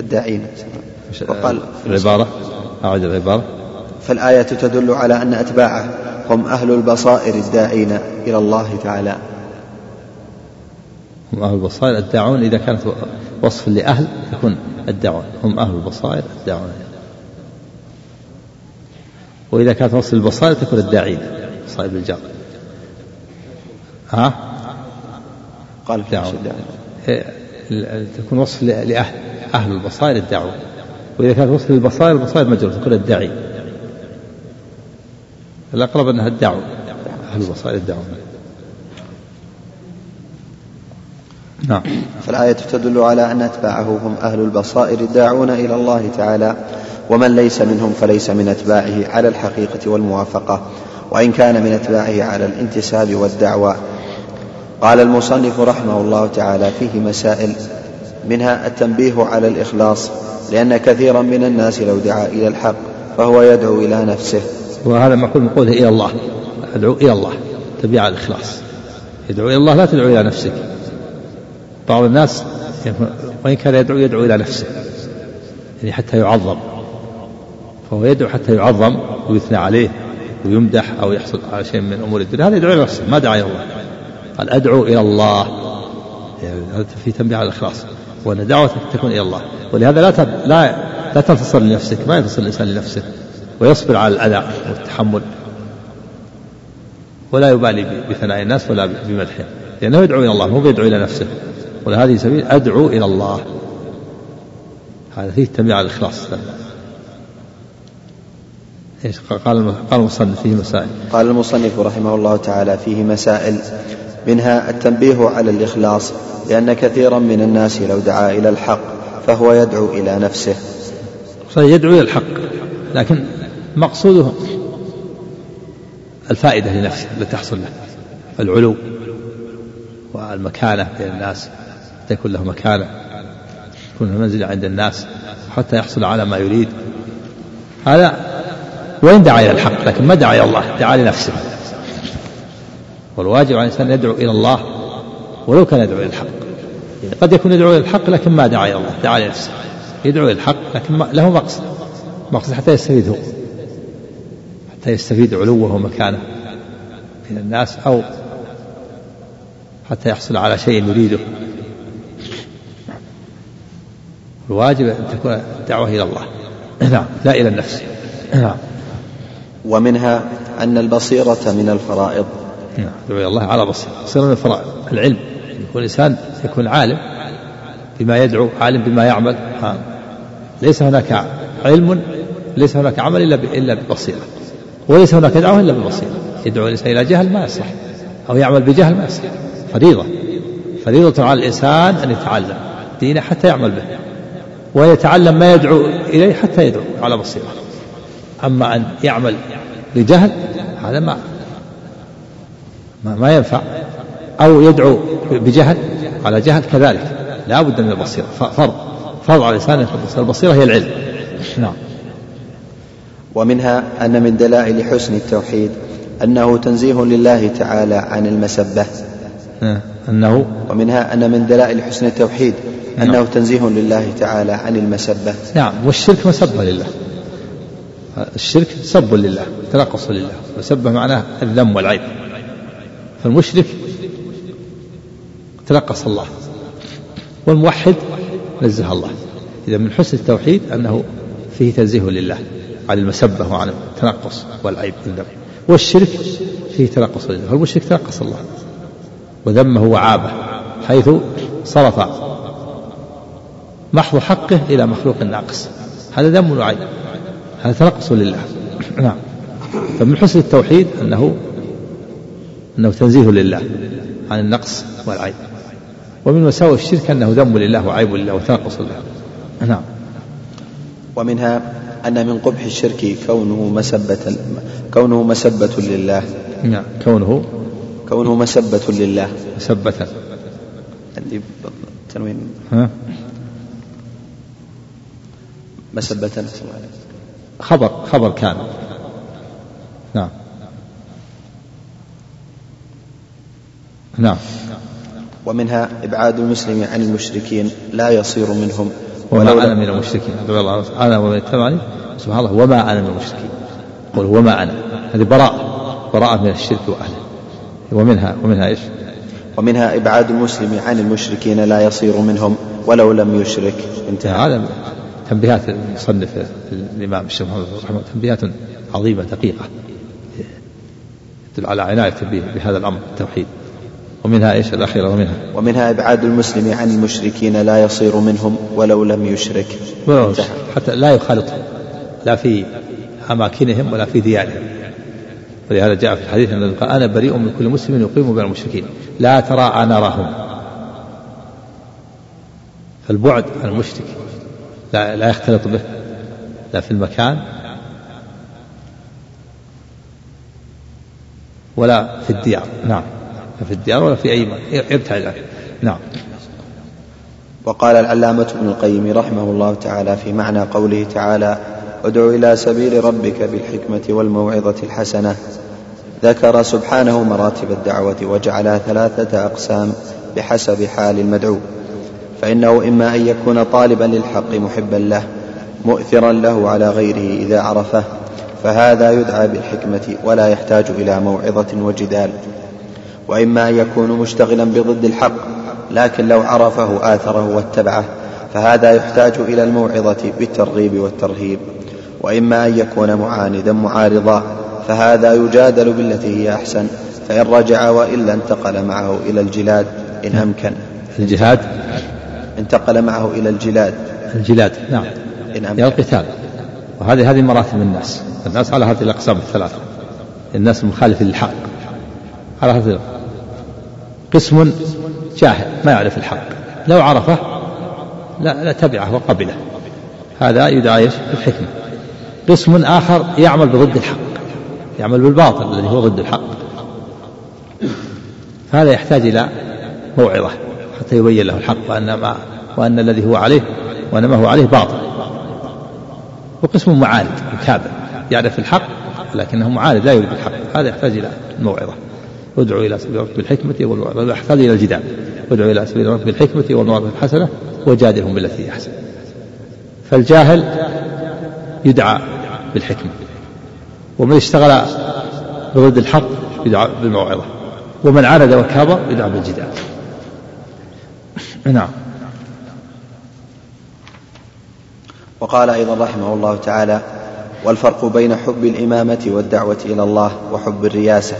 الداعين. وقال العبارة؟ أعد العبارة. فالآية تدل على أن أتباعه هم أهل البصائر الداعين إلى الله تعالى. هم أهل البصائر الداعون إذا كانت وصف لأهل يكون الدعوة هم أهل البصائر الداعون. وإذا كانت وصف للبصائر تكون الداعين صاحب الجار. ها؟ قال دعوة تكون وصف لأهل أهل البصائر الدعوة وإذا كانت وصف للبصائر البصائر مجرور تكون الداعي الأقرب أنها الدعوة. أهل البصائر الدعوة. نعم. فالآية تدل على أن أتباعه هم أهل البصائر الداعون إلى الله تعالى ومن ليس منهم فليس من أتباعه على الحقيقة والموافقة وإن كان من أتباعه على الانتساب والدعوة قال المصنف رحمه الله تعالى فيه مسائل منها التنبيه على الإخلاص لأن كثيرا من الناس لو دعا إلى الحق فهو يدعو إلى نفسه. وهذا معقول من قوله إلى الله. أدعو إلى الله. تبيع الإخلاص. يدعو إلى الله لا تدعو إلى نفسك. بعض الناس وإن كان يدعو يدعو إلى نفسه. يعني حتى يعظم. فهو يدعو حتى يعظم ويثنى عليه ويمدح أو يحصل على شيء من أمور الدنيا. هذا يدعو إلى نفسه. ما دعا إلى الله. قال أدعو إلى الله. يعني هذا في تنبيه على الإخلاص. وأن دعوتك تكون إلى الله. ولهذا لا لا لا تنتصر لنفسك. ما ينتصر الإنسان لنفسه. ويصبر على الأذى والتحمل. ولا يبالي بثناء الناس ولا بمدحهم لأنه يدعو إلى الله مو بيدعو إلى نفسه. ولهذه سبيل أدعو إلى الله. هذا فيه التنبيه على الإخلاص. إيش قال قال المصنف فيه مسائل. قال المصنف رحمه الله تعالى فيه مسائل. منها التنبيه على الإخلاص لأن كثيرا من الناس لو دعا إلى الحق فهو يدعو إلى نفسه. يدعو إلى الحق. لكن مقصوده الفائدة لنفسه التي تحصل له العلو والمكانة بين الناس حتى يكون له مكانة يكون له منزلة عند الناس حتى يحصل على ما يريد. هذا وإن دعا إلى الحق؟ لكن ما دعا إلى الله دعا لنفسه. والواجب على الإنسان يدعو إلى الله ولو كان يدعو إلى الحق. يعني قد يكون يدعو إلى الحق لكن ما دعا إلى الله دعا لنفسه. يدعو إلى الحق لكن له مقصد مقصد حتى يستفيد هو حتى يستفيد علوه ومكانه من الناس أو حتى يحصل على شيء يريده. الواجب أن تكون الدعوة إلى الله. نعم لا إلى النفس. نعم. ومنها أن البصيرة من الفرائض. نعم إلى الله على بصيرة. بصيرة من الفرائض. العلم. يكون الإنسان يكون عالم بما يدعو عالم بما يعمل. ليس هناك علم ليس هناك عمل إلا إلا ببصيرة. وليس هناك دعوة إلا ببصيرة يدعو الإنسان إلى جهل ما يصح أو يعمل بجهل ما يصح فريضة. فريضة على الإنسان أن يتعلم دينه حتى يعمل به ويتعلم ما يدعو إليه حتى يدعو على بصيرة. أما أن يعمل بجهل هذا ما ما, ما ينفع. أو يدعو بجهل على جهل كذلك. لا بد من البصيرة. فرض. فرض على الإنسان البصيرة هي العلم. نعم. ومنها أن من دلائل حسن التوحيد أنه تنزيه لله تعالى عن المسبة. أنه؟ ومنها أن من دلائل حسن التوحيد أنه نعم. تنزيه لله تعالى عن المسبة. نعم والشرك مسبة لله. الشرك سب لله تنقص لله. مسبة معناه الذم والعيب. فالمشرك تنقص الله. والموحد نزه الله. إذا من حسن التوحيد أنه فيه تنزيه لله. عن المسبة وعن التنقص والعيب والذم والشرك فيه تنقص لله. والمشرك تنقص الله. وذمه وعابه حيث صرف محض حقه إلى مخلوق ناقص. هذا ذم وعيب. هذا تنقص لله. *clears throat* نعم. فمن حسن التوحيد أنه أنه تنزيه لله عن النقص والعيب. ومن مساوئ الشرك أنه ذم لله وعيب لله وتنقص لله. نعم. ومنها أن من قبح الشرك كونه مسبة كونه مسبة لله. نعم. كونه كونه مسبة لله. مسبة. عندي تنوين. ها؟ مسبة. خبر خبر كان. نعم. نعم. ومنها إبعاد المسلم عن المشركين لا يصير منهم. وما أنا من المشركين. الله أنا ومن اتبعني سبحان الله. وما أنا من المشركين. قل وما أنا. هذه براءة. براءة من الشرك وأهله. ومنها ومنها إيش؟ ومنها إبعاد المسلم عن المشركين لا يصير منهم ولو لم يشرك. انتهى. هذا تنبيهات المصنف الإمام الشيخ محمد رحمه تنبيهات عظيمة دقيقة. تدل على عناية بهذا الأمر التوحيد. ومنها إيش الأخيرة؟ ومنها. ومنها إبعاد المسلم عن المشركين لا يصير منهم ولو لم يشرك. حتى لا يخالطهم لا في أماكنهم ولا في ديارهم. ولهذا جاء في الحديث أن قال أنا بريء من كل مسلم يقيم بين المشركين. لا ترى نراهم فالبعد عن المشرك لا, لا يختلط به. لا في المكان ولا في الديار. نعم. في الديار ولا في أي مكان يبتعد عنه نعم. وقال العلامة ابن القيم رحمه الله تعالى في معنى قوله تعالى ادع إلى سبيل ربك بالحكمة والموعظة الحسنة. ذكر سبحانه مراتب الدعوة وجعلها ثلاثة أقسام بحسب حال المدعو. فإنه إما أن يكون طالبا للحق محبا له مؤثرا له على غيره إذا عرفه فهذا يدعى بالحكمة ولا يحتاج إلى موعظة وجدال. وإما أن يكون مشتغلا بضد الحق لكن لو عرفه آثره واتبعه فهذا يحتاج إلى الموعظة بالترغيب والترهيب. وإما أن يكون معاندا معارضا فهذا يجادل بالتي هي أحسن فإن رجع وإلا انتقل معه إلى الجلاد إن أمكن. الجهاد؟ انتقل معه إلى الجلاد. الجلاد نعم. إن إلى أمكن القتال. وهذه هذه مراتب الناس. الناس على هذه الأقسام الثلاثة. الناس المخالف للحق. على هذه قسم جاهل ما يعرف الحق. لو عرفه لا, لا تبعه وقبله. هذا يدعى إيش؟ بالحكمة. قسم آخر يعمل بضد الحق يعمل بالباطل الذي هو ضد الحق. هذا يحتاج إلى موعظة حتى يبين له الحق وأن ما وأن الذي هو عليه وأن ما هو عليه باطل. وقسم معاند مكابر. يعرف الحق لكنه معاند لا يريد الحق. هذا يحتاج إلى الموعظة ادعو إلى سبيل ربك بالحكمة والموعظة إلى الجدال. ادعو إلى سبيل ربك بالحكمة والموعظة الحسنة وجادلهم بالتي هي أحسن. فالجاهل يدعى بالحكمة. ومن اشتغل بضد الحق يدعى بالموعظة. ومن عاند وكابر يدعى بالجدال. نعم. وقال أيضا رحمه الله تعالى والفرق بين حب الإمامة والدعوة إلى الله وحب الرياسة.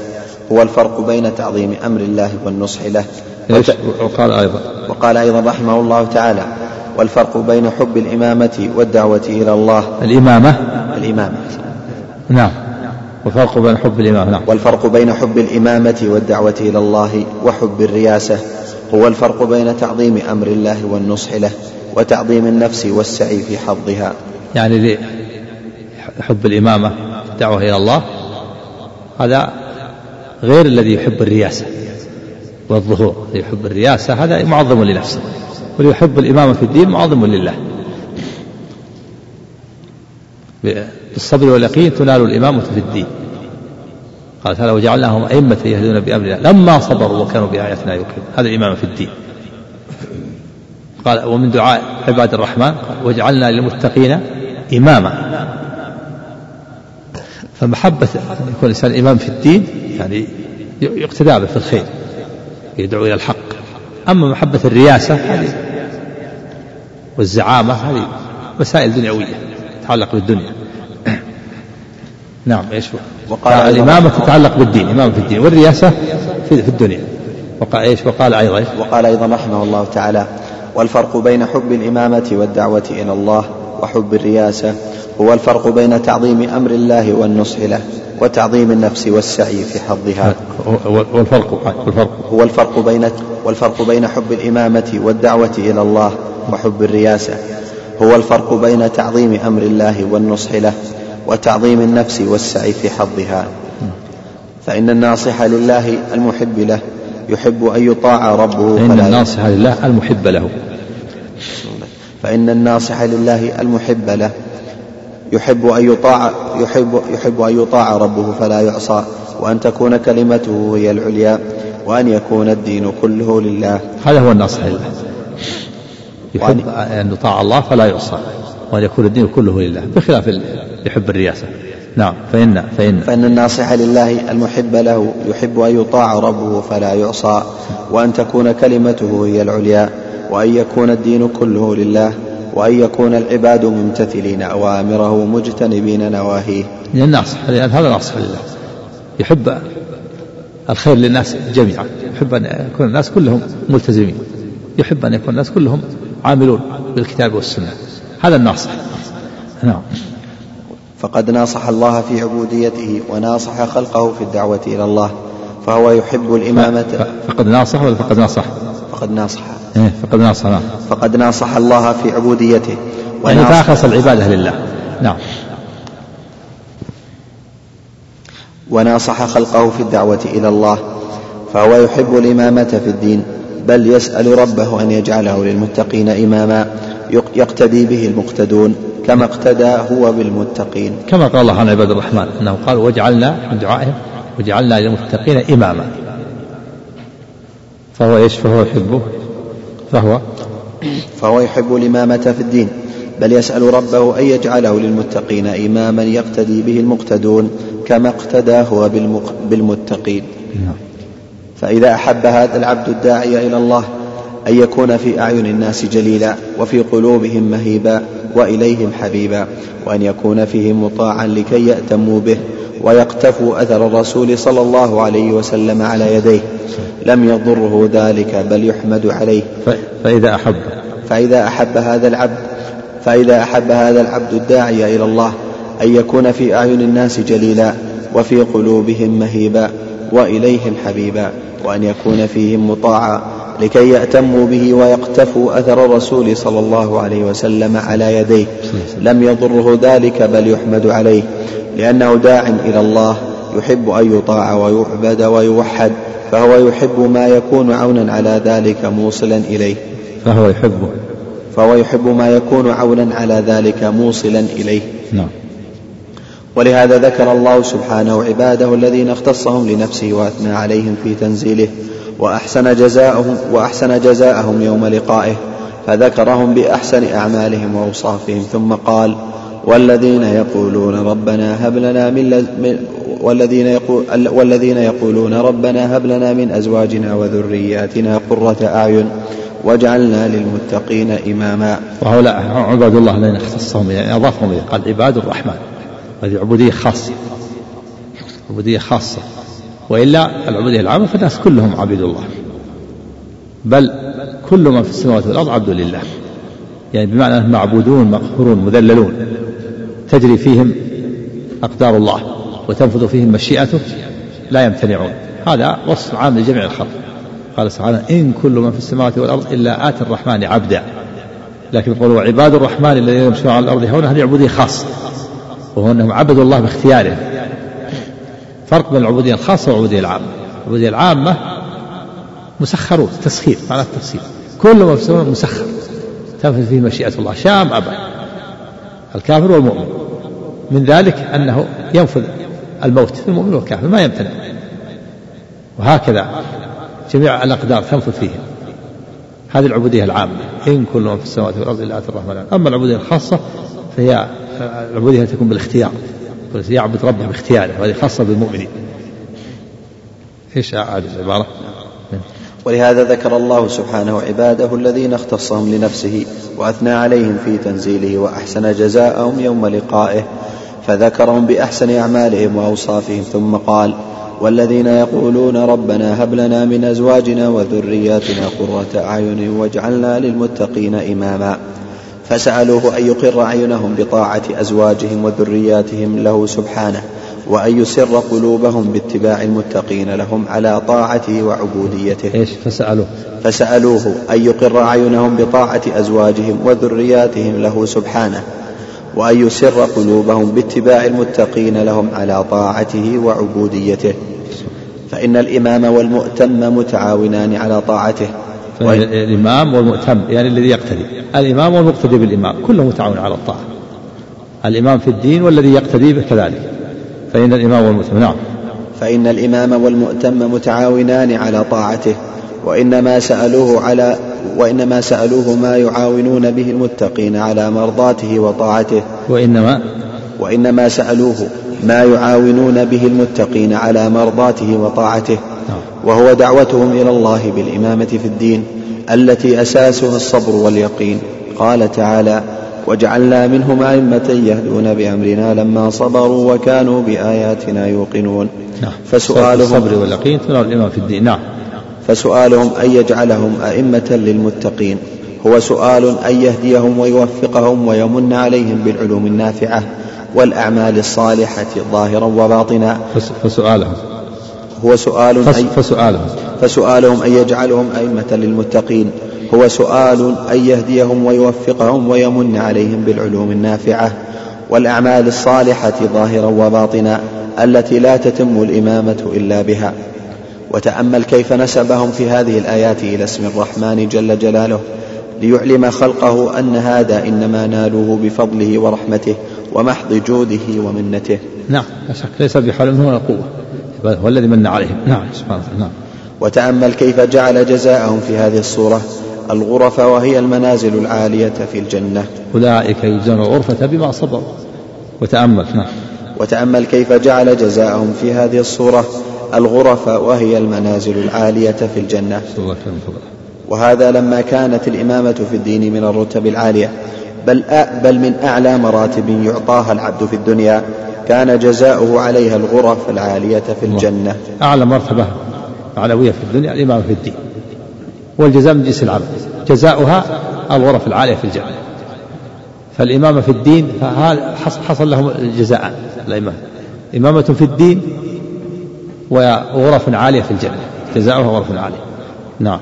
هو الفرق بين تعظيم أمر الله والنصح له. إيش؟ وقال أيضا. وقال أيضا رحمه الله تعالى والفرق بين حب الإمامة والدعوة إلى الله. الإمامة؟ الإمامة. نعم. والفرق بين حب الإمام نعم. والفرق بين حب الإمامة والدعوة إلى الله وحب الرياسة هو الفرق بين تعظيم أمر الله والنصح له وتعظيم النفس والسعي في حظها. يعني حب الإمامة الدعوة إلى الله. هذا غير الذي يحب الرياسة والظهور يحب الرياسة هذا معظم لنفسه واللي يحب الإمامة في الدين معظم لله. بالصبر واليقين تنال الإمامة في الدين. قال تعالى وجعلناهم أئمة يهدون بأمرنا لما صبروا وكانوا بآياتنا يوقنون. هذا الإمامة في الدين. قال ومن دعاء عباد الرحمن قال وجعلنا للمتقين إماما. فمحبة أن يكون الإنسان إمام في الدين يعني يقتدى به في الخير يدعو إلى الحق. أما محبة الرياسة هذه والزعامة هذه مسائل دنيوية تتعلق بالدنيا. *coughs* نعم إيش وقال الإمامة تتعلق بالدين إمامة في الدين والرياسة في, في الدنيا. وقال إيش؟ وقال أيضا إيش؟ وقال أيضا رحمه الله تعالى والفرق بين حب الإمامة والدعوة إلى الله وحب الرياسة هو الفرق بين تعظيم أمر الله والنصح له وتعظيم النفس والسعي في حظها. والفرق والفرق. هو الفرق بين والفرق بين حب الإمامة والدعوة إلى الله وحب الرياسة. هو الفرق بين تعظيم أمر الله والنصح له وتعظيم النفس والسعي في حظها. فإن الناصح لله المحب له يحب أن يطاع ربه فإن الناصح لله المحب له. فإن الناصح لله المحب له يحب أن يطاع يحب يحب أن يطاع ربه فلا يعصى وأن تكون كلمته هي العليا وأن يكون الدين كله لله. هذا هو الناصح لله يحب أن يطاع الله فلا يعصى وأن يكون الدين كله لله بخلاف يحب الرياسة. نعم فإن فإن فإن الناصح لله المحب له يحب أن يطاع ربه فلا يعصى وأن تكون كلمته هي العليا وأن يكون الدين كله لله. وأن يكون العباد ممتثلين أوامره مجتنبين نواهيه. لأن هذا ناصح لله يحب الخير للناس جميعا. يحب أن يكون الناس كلهم ملتزمين. يحب أن يكون الناس كلهم عاملون بالكتاب والسنة. هذا الناصح نعم. فقد ناصح الله في عبوديته وناصح خلقه في الدعوة إلى الله فهو يحب الإمامة. فقد ناصح ولا فقد ناصح؟ فقد ناصح. إيه فقد ناصح. نعم. فقد ناصح الله في عبوديته. يعني فأخلص العبادة لله. نعم. وناصح خلقه في الدعوة إلى الله فهو يحب الإمامة في الدين بل يسأل ربه أن يجعله للمتقين إماما يقتدي به المقتدون كما اقتدى هو بالمتقين. كما قال الله عن عباد الرحمن أنه قال وجعلنا من دعائهم وجعلنا للمتقين إماما. فهو إيش؟ فهو يحبه. فهو فهو يحب الإمامة في الدين بل يسأل ربه أن يجعله للمتقين إماما يقتدي به المقتدون كما اقتدى هو بالمتقين. نعم. فإذا أحب هذا العبد الداعي إلى الله أن يكون في أعين الناس جليلا وفي قلوبهم مهيبا وإليهم حبيبا وأن يكون فيهم مطاعا لكي يأتموا به ويقتفوا أثر الرسول صلى الله عليه وسلم على يديه. لم يضره ذلك بل يحمد عليه. فإذا أحب. فإذا أحب هذا العبد فإذا أحب هذا العبد الداعي إلى الله أن يكون في أعين الناس جليلا وفي قلوبهم مهيبا وإليهم حبيبا وأن يكون فيهم مطاعا لكي يأتموا به ويقتفوا أثر الرسول صلى الله عليه وسلم على يديه. لم يضره ذلك بل يحمد عليه لأنه داع إلى الله يحب أن يطاع ويعبد ويوحد فهو يحب ما يكون عونا على ذلك موصلا إليه. فهو يحبه. فهو يحب ما يكون عونا على ذلك موصلا إليه. نعم. ولهذا ذكر الله سبحانه عباده الذين اختصهم لنفسه وأثنى عليهم في تنزيله وأحسن جزاءهم وأحسن جزاءهم يوم لقائه فذكرهم بأحسن أعمالهم وأوصافهم. ثم قال والذين يقولون ربنا هب لنا من والذين يقول والذين يقولون ربنا هب لنا من أزواجنا وذرياتنا قرة أعين واجعلنا للمتقين إماما. وهؤلاء عباد الله الذين اختصهم يعني أضافهم إليه قال عباد الرحمن. هذه عبودية خاصة. عبودية خاصة. وإلا العبودية العامة فالناس كلهم عبيد الله. بل كل من في السماوات والأرض عبد لله. يعني بمعنى أنهم معبودون مقهورون مذللون. تجري فيهم أقدار الله وتنفذ فيهم مشيئته لا يمتنعون. هذا وصف عام لجميع الخلق. قال سبحانه إن كل من في السماوات والأرض إلا آتي الرحمن عبدا. لكن يقول عباد الرحمن الذين يمشون على الأرض هون هذه عبودية خاصة. وهو أنهم عبدوا الله باختيارهم فرق بين العبودية الخاصة والعبودية العامة. العبودية العامة مسخرون تسخير معنى التفسير كل السماء مسخر. تنفذ فيه مشيئة الله. شاء أم أبى الكافر والمؤمن. من ذلك أنه ينفذ الموت. في المؤمن والكافر. ما يمتنع. وهكذا جميع الأقدار تنفذ فيهم هذه العبودية العامة إن كل من في السماوات والأرض إلا آتي الرحمن. أما العبودية الخاصة فهي العبودية تكون بالاختيار. يعبد ربه باختياره وهذه خاصة بالمؤمنين. إيش هذه العبارة؟ ولهذا ذكر الله سبحانه عباده الذين اختصهم لنفسه وأثنى عليهم في تنزيله وأحسن جزاءهم يوم لقائه فذكرهم بأحسن أعمالهم وأوصافهم ثم قال والذين يقولون ربنا هب لنا من أزواجنا وذرياتنا قرة أعين واجعلنا للمتقين إماما. فسألوه أن يقر عينهم بطاعة أزواجهم وذرياتهم له سبحانه وأن يسر قلوبهم باتباع المتقين لهم على طاعته وعبوديته. إيش؟ فسألوه. فسألوه أن يقر أعينهم بطاعة أزواجهم وذرياتهم له سبحانه وأن يسر قلوبهم باتباع المتقين لهم على طاعته وعبوديته. فإن الإمام والمؤتم متعاونان على طاعته. الإمام والمؤتم يعني الذي يقتدي. الإمام والمقتدي بالإمام كله متعاون على الطاعة. الإمام في الدين والذي يقتدي به كذلك. فإن الإمام والمؤتم نعم. فإن الإمام والمؤتم متعاونان على طاعته. وإنما سألوه على وإنما سألوه ما يعاونون به المتقين على مرضاته وطاعته. وإنما وإنما سألوه ما يعاونون به المتقين على مرضاته وطاعته. نعم. وهو دعوتهم إلى الله بالإمامة في الدين التي أساسها الصبر واليقين. قال تعالى وجعلنا منهم أئمة يهدون بأمرنا لما صبروا وكانوا بآياتنا يوقنون. نعم. فسؤالهم الصبر واليقين تنال الإمام في الدين. نعم. فسؤالهم أن يجعلهم أئمة للمتقين. هو سؤال أن يهديهم ويوفقهم ويمن عليهم بالعلوم النافعة والأعمال الصالحة ظاهرا وباطنا. فسؤالهم. هو سؤال فسؤالهم. فسؤالهم أن يجعلهم أئمة للمتقين. هو سؤال أن يهديهم ويوفقهم ويمن عليهم بالعلوم النافعة والأعمال الصالحة ظاهرا وباطنا التي لا تتم الإمامة إلا بها. وتأمل كيف نسبهم في هذه الآيات إلى اسم الرحمن جل جلاله ليعلم خلقه أن هذا إنما نالوه بفضله ورحمته ومحض جوده ومنته. نعم لا شك. ليس بحول ولا قوة. هو الذي من عليهم. نعم سبحانه نعم. وتأمل كيف جعل جزاءهم في هذه الصورة. الغرف وهي المنازل العالية في الجنة. أولئك يجزون الغرفة بما صبروا. وتأمل. نعم. وتأمل كيف جعل جزاءهم في هذه الصورة. الغرف وهي المنازل العالية في الجنة. وهذا لما كانت الإمامة في الدين من الرتب العالية. بل بل من أعلى مراتب يعطاها العبد في الدنيا. كان جزاؤه عليها الغرف العالية في الجنة. أعلى مرتبة علوية في الدنيا الإمامة في الدين. والجزاء من جنس العمل جزاؤها الغرف العالية في الجنة. فالإمامة في الدين حصل لهم الجزاء الإمامة. إمامة في الدين وغرف عالية في الجنة. جزاؤها غرف عالية. نعم.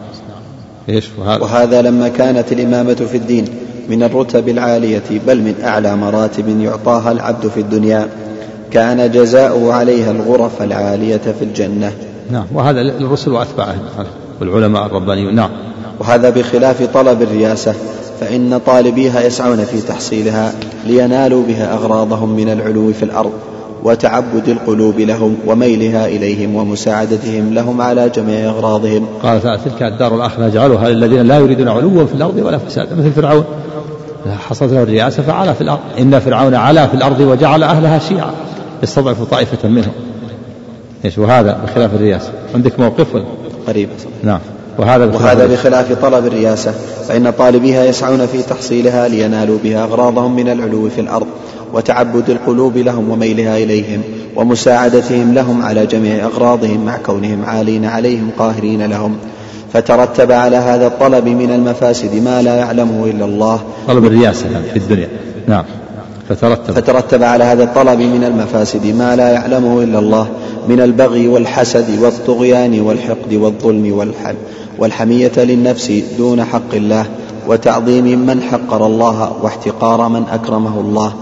إيش؟ وهذا, وهذا لما كانت الإمامة في الدين من الرتب العالية بل من أعلى مراتب يعطاها العبد في الدنيا كان جزاؤه عليها الغرف العالية في الجنة. نعم. وهذا الرسل وأتباعهم والعلماء الربانيون. نعم. وهذا بخلاف طلب الرياسة فإن طالبيها يسعون في تحصيلها لينالوا بها أغراضهم من العلو في الأرض. وتعبد القلوب لهم وميلها إليهم ومساعدتهم لهم على جميع أغراضهم. قال تعالى تلك الدار الآخرة نجعلها للذين لا يريدون علوا في الأرض ولا فسادا مثل فرعون. حصلت له الرياسة فعلى في الأرض. إن فرعون علا في الأرض وجعل أهلها شيعا يستضعف طائفة منهم. إيش؟ وهذا بخلاف الرياسة عندك موقف قريب. نعم. وهذا بخلاف, وهذا بخلاف طلب الرياسة فإن طالبيها يسعون في تحصيلها لينالوا بها أغراضهم من العلو في الأرض. وتعبد القلوب لهم وميلها إليهم ومساعدتهم لهم على جميع أغراضهم مع كونهم عالين عليهم قاهرين لهم. فترتب على هذا الطلب من المفاسد ما لا يعلمه إلا الله. طلب الرياسة في الدنيا. نعم. فترتب. فترتب على هذا الطلب من المفاسد ما لا يعلمه إلا الله من البغي والحسد والطغيان والحقد والظلم والحل والحمية للنفس دون حق الله وتعظيم من حقر الله واحتقار من أكرمه الله.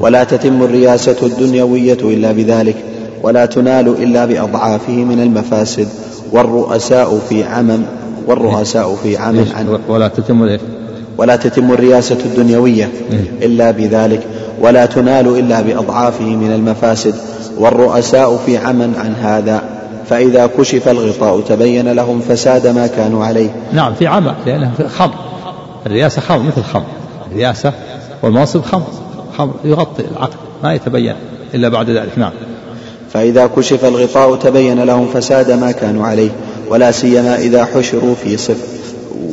ولا تتم الرياسة الدنيوية إلا بذلك ولا تنال إلا بأضعافه من المفاسد والرؤساء في عمم والرؤساء في عمم عن ولا تتم ولا تتم الرياسة الدنيوية إلا بذلك ولا تنال إلا بأضعافه من المفاسد والرؤساء في عمى عن هذا فإذا كشف الغطاء تبين لهم فساد ما كانوا عليه. نعم في عمى لأنه خمر. الرياسة خمر مثل خمر. الرياسة والمنصب خمر. خمر يغطي العقل ما يتبين إلا بعد ذلك نعم. فإذا كشف الغطاء تبين لهم فساد ما كانوا عليه ولا سيما إذا حشروا في صفة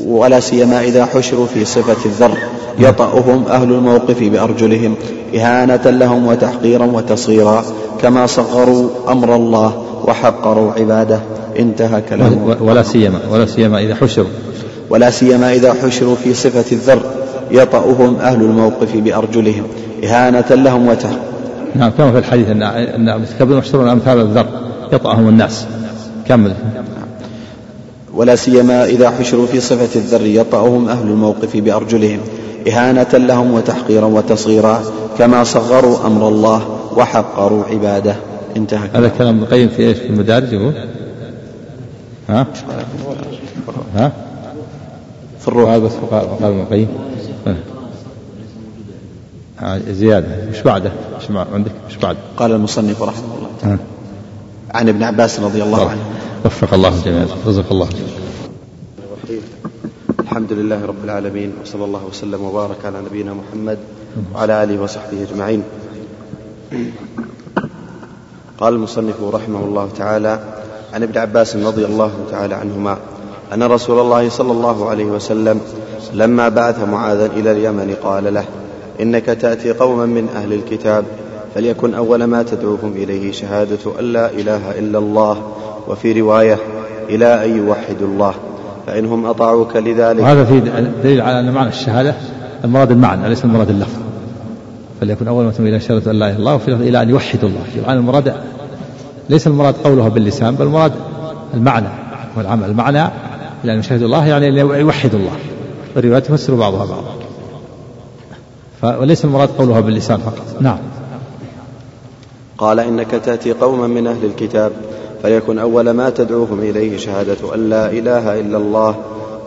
ولا سيما إذا حشروا في صفة الذر يطأهم أهل الموقف بأرجلهم إهانة لهم وتحقيرا وتصغيرا كما صغروا أمر الله وحقروا عباده انتهى كلامه. ولا سيما ولا سيما إذا حشروا. ولا سيما إذا حشروا في صفة الذر يطأهم أهل الموقف بأرجلهم إهانة لهم وتحقيرا نعم كما في الحديث أن أن يحشرون أمثال الذر يطأهم الناس كمل ولا سيما إذا حشروا في صفة الذر يطأهم أهل الموقف بأرجلهم إهانة لهم وتحقيرا وتصغيرا كما صغروا أمر الله وحقروا عباده انتهى هذا كلام ابن القيم في إيش؟ في المدارج يقول؟ ها؟ ها؟ في الروح هذا بس قال ابن القيم زيادة إيش بعده؟ إيش عندك؟ إيش بعد؟ قال المصنف رحمه الله ها. عن ابن عباس رضي الله عنه وفق الله الجميع رزق الله الجميع الحمد لله رب العالمين وصلى الله وسلم وبارك على نبينا محمد وعلى آله وصحبه أجمعين قال المصنف رحمه الله تعالى عن ابن عباس رضي الله تعالى عنهما أن رسول الله صلى الله عليه وسلم لما بعث معاذا إلى اليمن قال له إنك تأتي قوما من أهل الكتاب فليكن أول ما تدعوهم إليه شهادة أن لا إله إلا الله. وفي رواية إلى أن يوحدوا الله فانهم أطاعوك لذلك. وهذا في دليل على أن معنى الشهادة المراد المعنى ليس المراد اللفظ. فليكن أول ما إلى شهادة أن لا إله إلا الله وفي إلى أن يوحدوا الله. يعني المراد ليس المراد قولها باللسان بل المراد المعنى والعمل. المعنى إلى أن يشهدوا الله يعني يوحدوا الله. الروايات تفسر بعضها بعضا. وليس المراد قولها باللسان فقط. نعم. قال إنك تأتي قوما من أهل الكتاب فليكن أول ما تدعوهم إليه شهادة أن لا إله إلا الله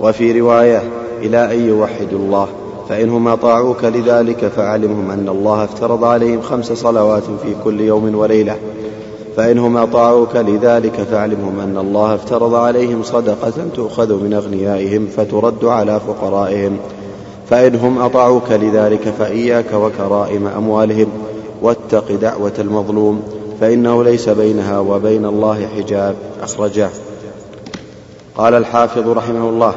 وفي رواية إلى أن يوحدوا الله فإنهم أطاعوك لذلك فعلمهم أن الله افترض عليهم خمس صلوات في كل يوم وليلة. فإنهم أطاعوك لذلك فاعلمهم أن الله افترض عليهم صدقة تؤخذ من أغنيائهم فترد على فقرائهم. فإنهم أطاعوك لذلك فإياك وكرائم أموالهم واتق دعوة المظلوم فإنه ليس بينها وبين الله حجاب. أخرجاه قال الحافظ رحمه الله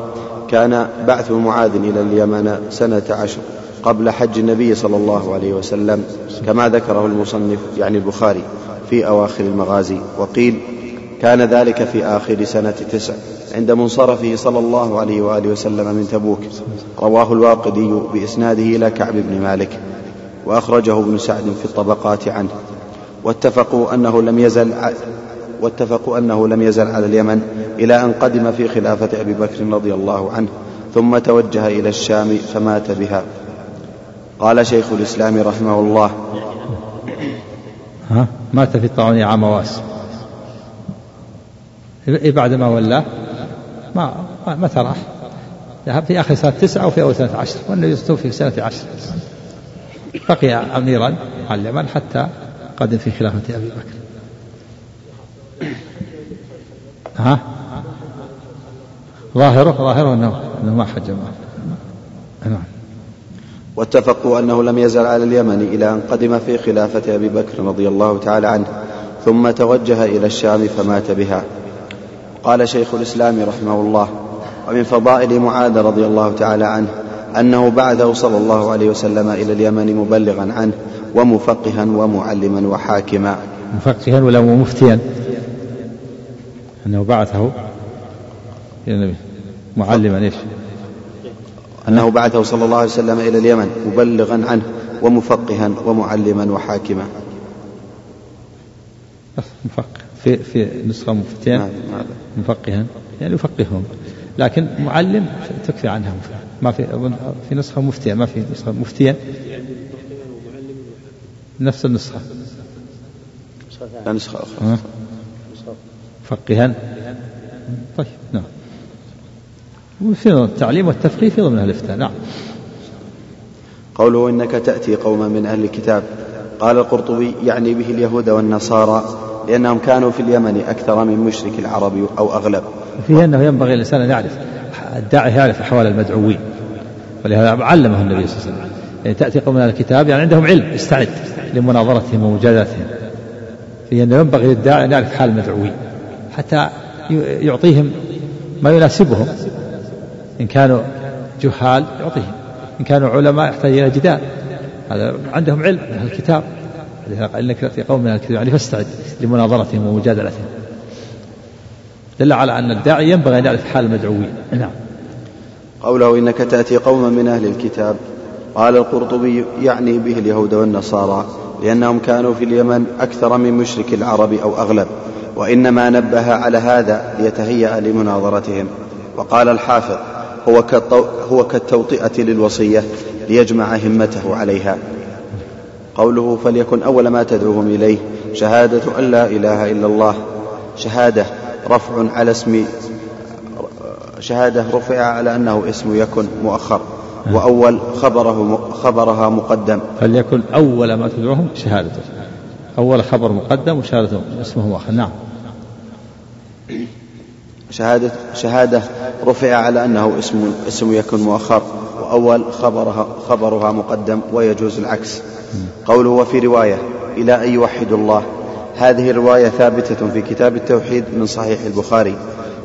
كان بعث معاذ إلى اليمن سنة عشر قبل حج النبي صلى الله عليه وسلم كما ذكره المصنف يعني البخاري في أواخر المغازي وقيل كان ذلك في آخر سنة تسع. عند منصرفه صلى الله عليه وآله وسلم من تبوك. رواه الواقدي بإسناده إلى كعب بن مالك وأخرجه ابن سعد في الطبقات عنه. واتفقوا أنه لم يزل واتفقوا أنه لم يزل على اليمن إلى أن قدم في خلافة أبي بكر رضي الله عنه ثم توجه إلى الشام فمات بها. قال شيخ الإسلام رحمه الله ها؟ مات في الطاعون عام واس. إيه بعد ما ولاه؟ ما متى راح ذهب في آخر سنة تسعة وفي أول سنة عشر والنبي توفي في سنة عشر. بقي أميرا على اليمن حتى قدم في خلافة أبي بكر. ها؟ ظاهره؟ ظاهره أنه, أنه ما حج معه. نعم. واتفقوا أنه لم يزل على اليمن إلى أن قدم في خلافة أبي بكر رضي الله تعالى عنه ثم توجه إلى الشام فمات بها. قال شيخ الإسلام رحمه الله ومن فضائل معاذ رضي الله تعالى عنه أنه بعثه صلى الله عليه وسلم إلى اليمن مبلغا عنه ومفقها ومعلما وحاكما. مفقها ولا مفتيا؟ أنه بعثه إلى النبي. معلما إيش؟ أنه بعثه صلى الله عليه وسلم إلى اليمن مبلغا عنه ومفقها ومعلما وحاكما. مفقه. في في نسخة مفتيا نعم مفقها. يعني يفقههم. لكن معلم تكفي عنها ما في في نسخة مفتيا ما في نسخة مفتيا نفس النسخة. لا نسخة أخرى. فقها. طيب نعم. وفي التعليم والتفقيه في ضمن الإفتاء. نعم. قوله إنك تأتي قوما من أهل الكتاب. قال القرطبي يعني به اليهود والنصارى. لأنهم كانوا في اليمن أكثر من مشرك العرب أو أغلب. فيه أنه ينبغي الإنسان أن يعرف الداعي يعرف أحوال المدعوين. ولهذا علمه النبي صلى الله عليه وسلم. يعني تأتي قوم من الكتاب يعني عندهم علم استعد لمناظرتهم ومجادلتهم. فيه أنه ينبغي للداعي أن يعرف حال المدعوين حتى يعطيهم ما يناسبهم. إن كانوا جهال يعطيهم. إن كانوا علماء يحتاج إلى جدال. هذا عندهم علم من الكتاب. إنك تأتي قوم من الكتاب يعني فاستعد لمناظرتهم ومجادلتهم. دل على أن الداعي ينبغي أن يعرف حال المدعوين. نعم. قوله إنك تأتي قوما من أهل الكتاب. قال القرطبي يعني به اليهود والنصارى لأنهم كانوا في اليمن أكثر من مشرك العرب أو أغلب وإنما نبه على هذا ليتهيأ لمناظرتهم. وقال الحافظ هو, هو كالتوطئة للوصية ليجمع همته عليها. قوله فليكن أول ما تدعوهم إليه شهادة أن لا إله إلا الله. شهادة رفع على اسم شهادة رفع على أنه اسم يكن مؤخر. وأول خبره خبرها مقدم. فليكن أول ما تدعوهم شهادته أول خبر مقدم وشهادته اسمه مؤخر. نعم. شهادة شهادة رفع على أنه اسم اسم يكن مؤخر وأول خبرها خبرها مقدم ويجوز العكس. قوله وفي رواية إلى أن يوحدوا الله. هذه الرواية ثابتة في كتاب التوحيد من صحيح البخاري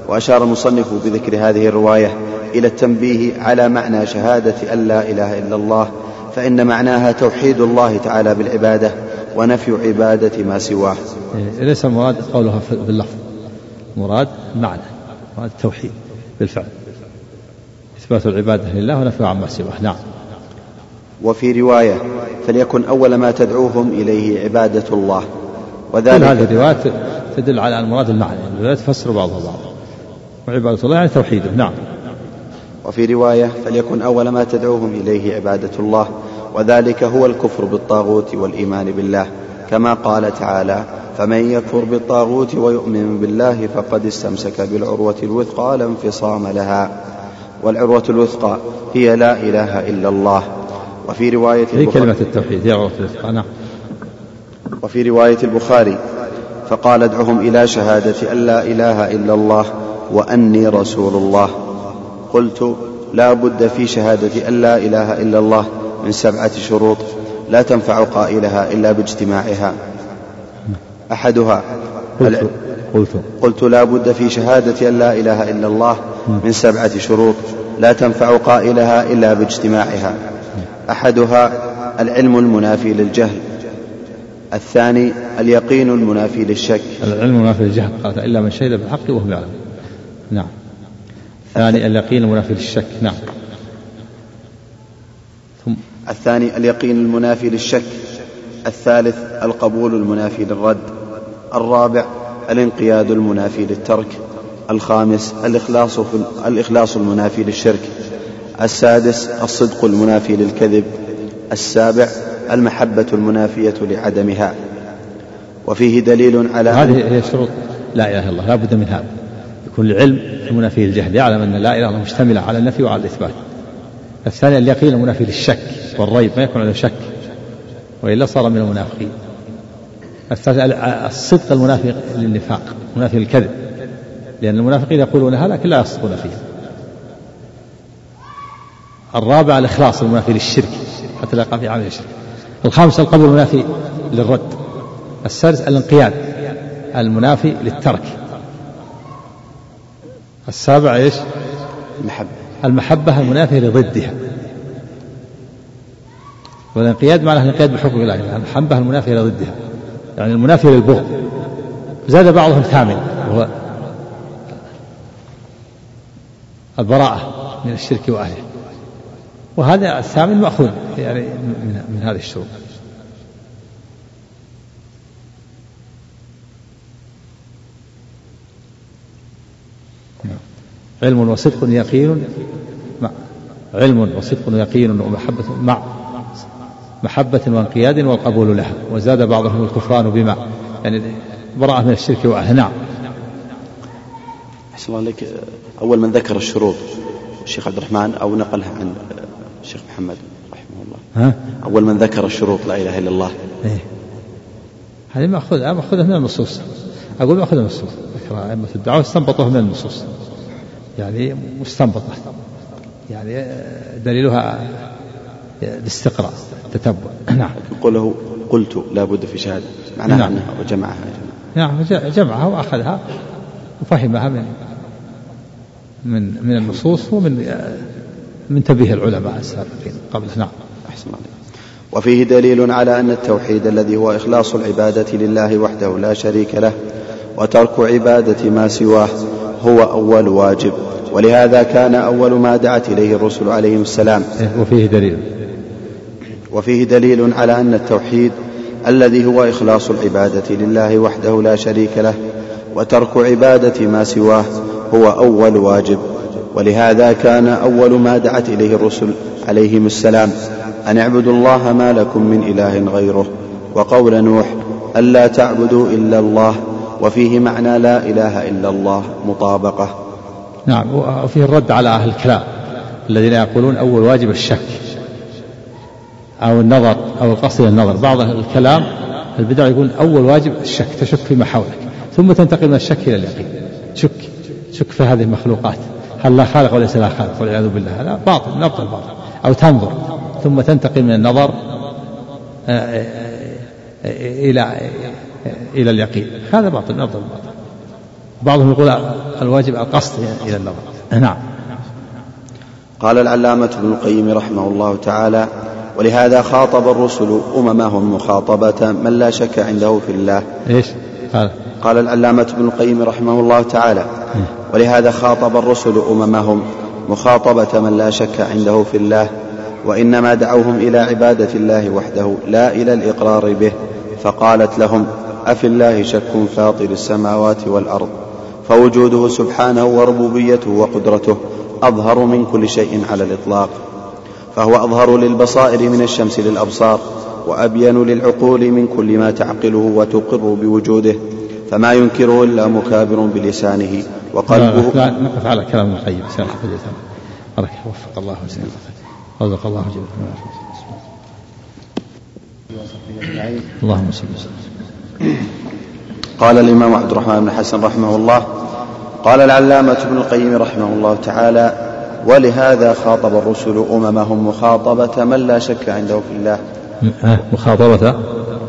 وأشار المصنف بذكر هذه الرواية إلى التنبيه على معنى شهادة أن لا إله إلا الله فإن معناها توحيد الله تعالى بالعبادة ونفي عبادة ما سواه. إيه، ليس المراد قولها باللفظ مراد معنى. مراد التوحيد بالفعل. إثبات العبادة لله ونفي عما سواه. نعم. وفي رواية فليكن أول ما تدعوهم إليه عبادة الله. وذلك كل هذه الروايات تدل على المراد المعنى. الروايات تفسر بعضها بعضا وعبادة الله يعني توحيده. نعم. وفي رواية فليكن أول ما تدعوهم إليه عبادة الله. وذلك هو الكفر بالطاغوت والإيمان بالله. كما قال تعالى فمن يكفر بالطاغوت ويؤمن بالله فقد استمسك بالعروة الوثقى لا انفصام لها والعروة الوثقى هي لا إله إلا الله. وفي رواية هي كلمة التوحيد هي عروة الوثقى نعم. وفي رواية البخاري فقال ادعهم إلى شهادة أن لا إله إلا الله وأني رسول الله قلت لا بد في شهادة أن لا إله إلا الله من سبعة شروط لا تنفع قائلها إلا باجتماعها. أحدها قلت قلت. قلت لا بد في شهادة أن لا إله إلا الله من سبعة شروط لا تنفع قائلها إلا باجتماعها. أحدها العلم المنافي للجهل. الثاني اليقين المنافي للشك. العلم المنافي للجهل قال إلا من شهد بالحق وهو يعلم. نعم. الثاني اليقين المنافي للشك. نعم. الثاني اليقين المنافي للشك. الثالث القبول المنافي للرد. الرابع الانقياد المنافي للترك. الخامس الإخلاص في الإخلاص المنافي للشرك. السادس الصدق المنافي للكذب. السابع المحبة المنافية لعدمها. وفيه دليل على هذه هي شروط لا إله إلا الله لا بد من هذا. يكون العلم المنافي للجهل يعلم أن لا إله إلا الله مشتملة على النفي وعلى الإثبات. الثاني اليقين المنافي للشك والريب ما يكون عنده شك وإلا صار من المنافقين. الثالث الصدق المنافي للنفاق منافي للكذب لأن المنافقين يقولونها لكن لا يصدقون فيها الرابع الإخلاص المنافي للشرك حتى لا يقع في عمل الشرك. الخامس القبول المنافي للرد. السادس الانقياد المنافي للترك. السابع إيش؟ المحبة. المحبة المنافية لضدها. والانقياد معناه الانقياد بحكم الله. المحبة المنافية لضدها. يعني المنافية للبغض. زاد بعضهم ثامن وهو البراءة من الشرك وأهله. وهذا الثامن مأخوذ يعني من, من هذه الشروط. علم وصدق يقين. مع علم وصدق يقين ومحبة مع محبة وانقياد والقبول لها وزاد بعضهم الكفران بما يعني براءة من الشرك وأهله نعم أحسن الله عليك. أول من ذكر الشروط الشيخ عبد الرحمن أو نقلها عن الشيخ محمد رحمه الله. ها؟ أول من ذكر الشروط لا إله إلا الله. إيه؟ هذه مأخوذة مأخوذة من النصوص. أقول مأخوذة من النصوص. ذكر أئمة الدعوة استنبطوها من النصوص. يعني مستنبطة. يعني دليلها الاستقراء التتبع. *clears throat* نعم. قوله قلت لا بد في شهادة. معناها نعم. أنها وجمعها. نعم جمعها وأخذها وفهمها من من من النصوص ومن من تنبيه العلماء السابقين قبله نعم. أحسن الله وفيه دليل على أن التوحيد الذي هو إخلاص العبادة لله وحده لا شريك له وترك عبادة ما سواه. هو أول واجب. ولهذا كان أول ما دعت إليه الرسل عليهم السلام. إيه، وفيه دليل. وفيه دليل على أن التوحيد الذي هو إخلاص العبادة لله وحده لا شريك له وترك عبادة ما سواه هو أول واجب. ولهذا كان أول ما دعت إليه الرسل عليهم السلام. أن اعبدوا الله ما لكم من إله غيره. وقول نوح ألا تعبدوا إلا الله وفيه معنى لا إله إلا الله مطابقة. نعم وفيه الرد على أهل الكلام الذين يقولون أول واجب الشك أو النظر أو القصد النظر. بعض الكلام البدع يقول أول واجب الشك تشك فيما حولك ثم تنتقل من الشك إلى اليقين. شك شك في هذه المخلوقات. هل لا خالق وليس لا خالق؟ والعياذ بالله. هذا باطل نبطل باطل. أو تنظر ثم تنتقل من النظر آه، آه، آه، إلى إلى اليقين. هذا باطل نبطل باطل. بعضهم يقول الواجب القصد إلى النظر. نعم. قال العلامة ابن القيم رحمه الله تعالى ولهذا خاطب الرسل أممهم مخاطبة من لا شك عنده في الله. إيش؟ قال. قال العلامة ابن القيم رحمه الله تعالى ولهذا خاطب الرسل أممهم مخاطبة من لا شك عنده في الله وإنما دعوهم إلى عبادة الله وحده لا إلى الإقرار به. فقالت لهم أفي الله شك فاطر السماوات والأرض؟ فوجوده سبحانه وربوبيته وقدرته أظهر من كل شيء على الإطلاق. فهو أظهر للبصائر من الشمس للأبصار وأبين للعقول من كل ما تعقله وتقر بوجوده فما ينكره إلا مكابر بلسانه وقلبه. لا نقف على كلام القيم بارك وفق الله وسلم. رزق الله جل اللهم صل وسلم. قال الإمام عبد الرحمن بن حسن رحمه الله قال العلامة ابن القيم رحمه الله تعالى ولهذا خاطب الرسل أممهم مخاطبة من لا شك عنده في الله. مخاطبة؟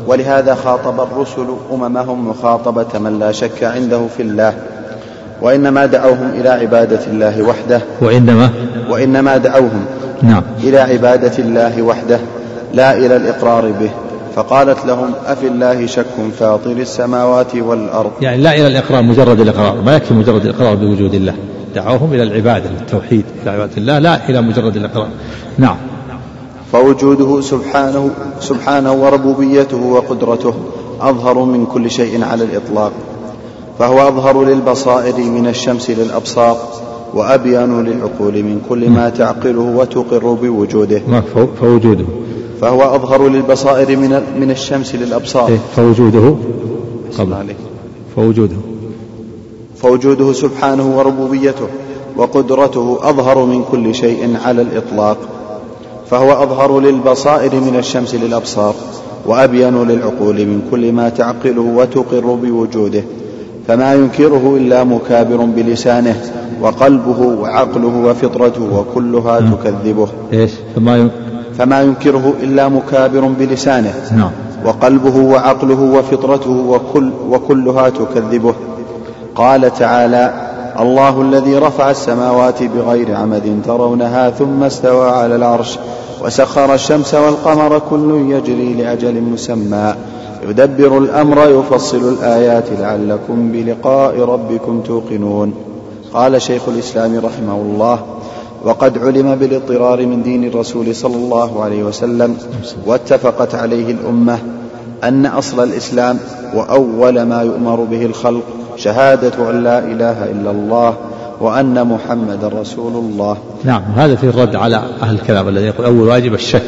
ولهذا خاطب الرسل أممهم مخاطبة من لا شك عنده في الله وإنما دعوهم إلى عبادة الله وحده. وإنما؟ وإنما دعوهم نعم. إلى عبادة الله وحده لا إلى الإقرار به. فقالت لهم أفي الله شك فاطر السماوات والأرض. يعني لا إلى الإقرار مجرد الإقرار. ما يكفي مجرد الإقرار بوجود الله. دعوهم إلى العبادة للتوحيد إلى عبادة الله. لا إلى مجرد الإقرار. نعم. فوجوده سبحانه سبحانه وربوبيته وقدرته أظهر من كل شيء على الإطلاق. فهو أظهر للبصائر من الشمس للأبصار وأبين للعقول من كل ما تعقله وتقر بوجوده. فوجوده. فهو أظهر للبصائر من من الشمس للأبصار. إيه فوجوده قبل. عليك. فوجوده. فوجوده سبحانه وربوبيته وقدرته أظهر من كل شيء على الإطلاق. فهو أظهر للبصائر من الشمس للأبصار وأبين للعقول من كل ما تعقله وتقر بوجوده. فما ينكره إلا مكابر بلسانه وقلبه وعقله وفطرته وكلها نعم. تكذبه. إيش؟ فما ين... فما ينكره إلا مكابر بلسانه. نعم. وقلبه وعقله وفطرته وكل وكلها تكذبه. قال تعالى الله الذي رفع السماوات بغير عمد ترونها ثم استوى على العرش وسخر الشمس والقمر كل يجري لأجل مسمى. يدبر الأمر يفصل الآيات لعلكم بلقاء ربكم توقنون. قال شيخ الإسلام رحمه الله وقد علم بالاضطرار من دين الرسول صلى الله عليه وسلم واتفقت عليه الأمة أن أصل الإسلام وأول ما يؤمر به الخلق شهادة أن لا إله إلا الله وأن محمد رسول الله. نعم هذا في الرد على أهل الكلام الذي يقول أول واجب الشك.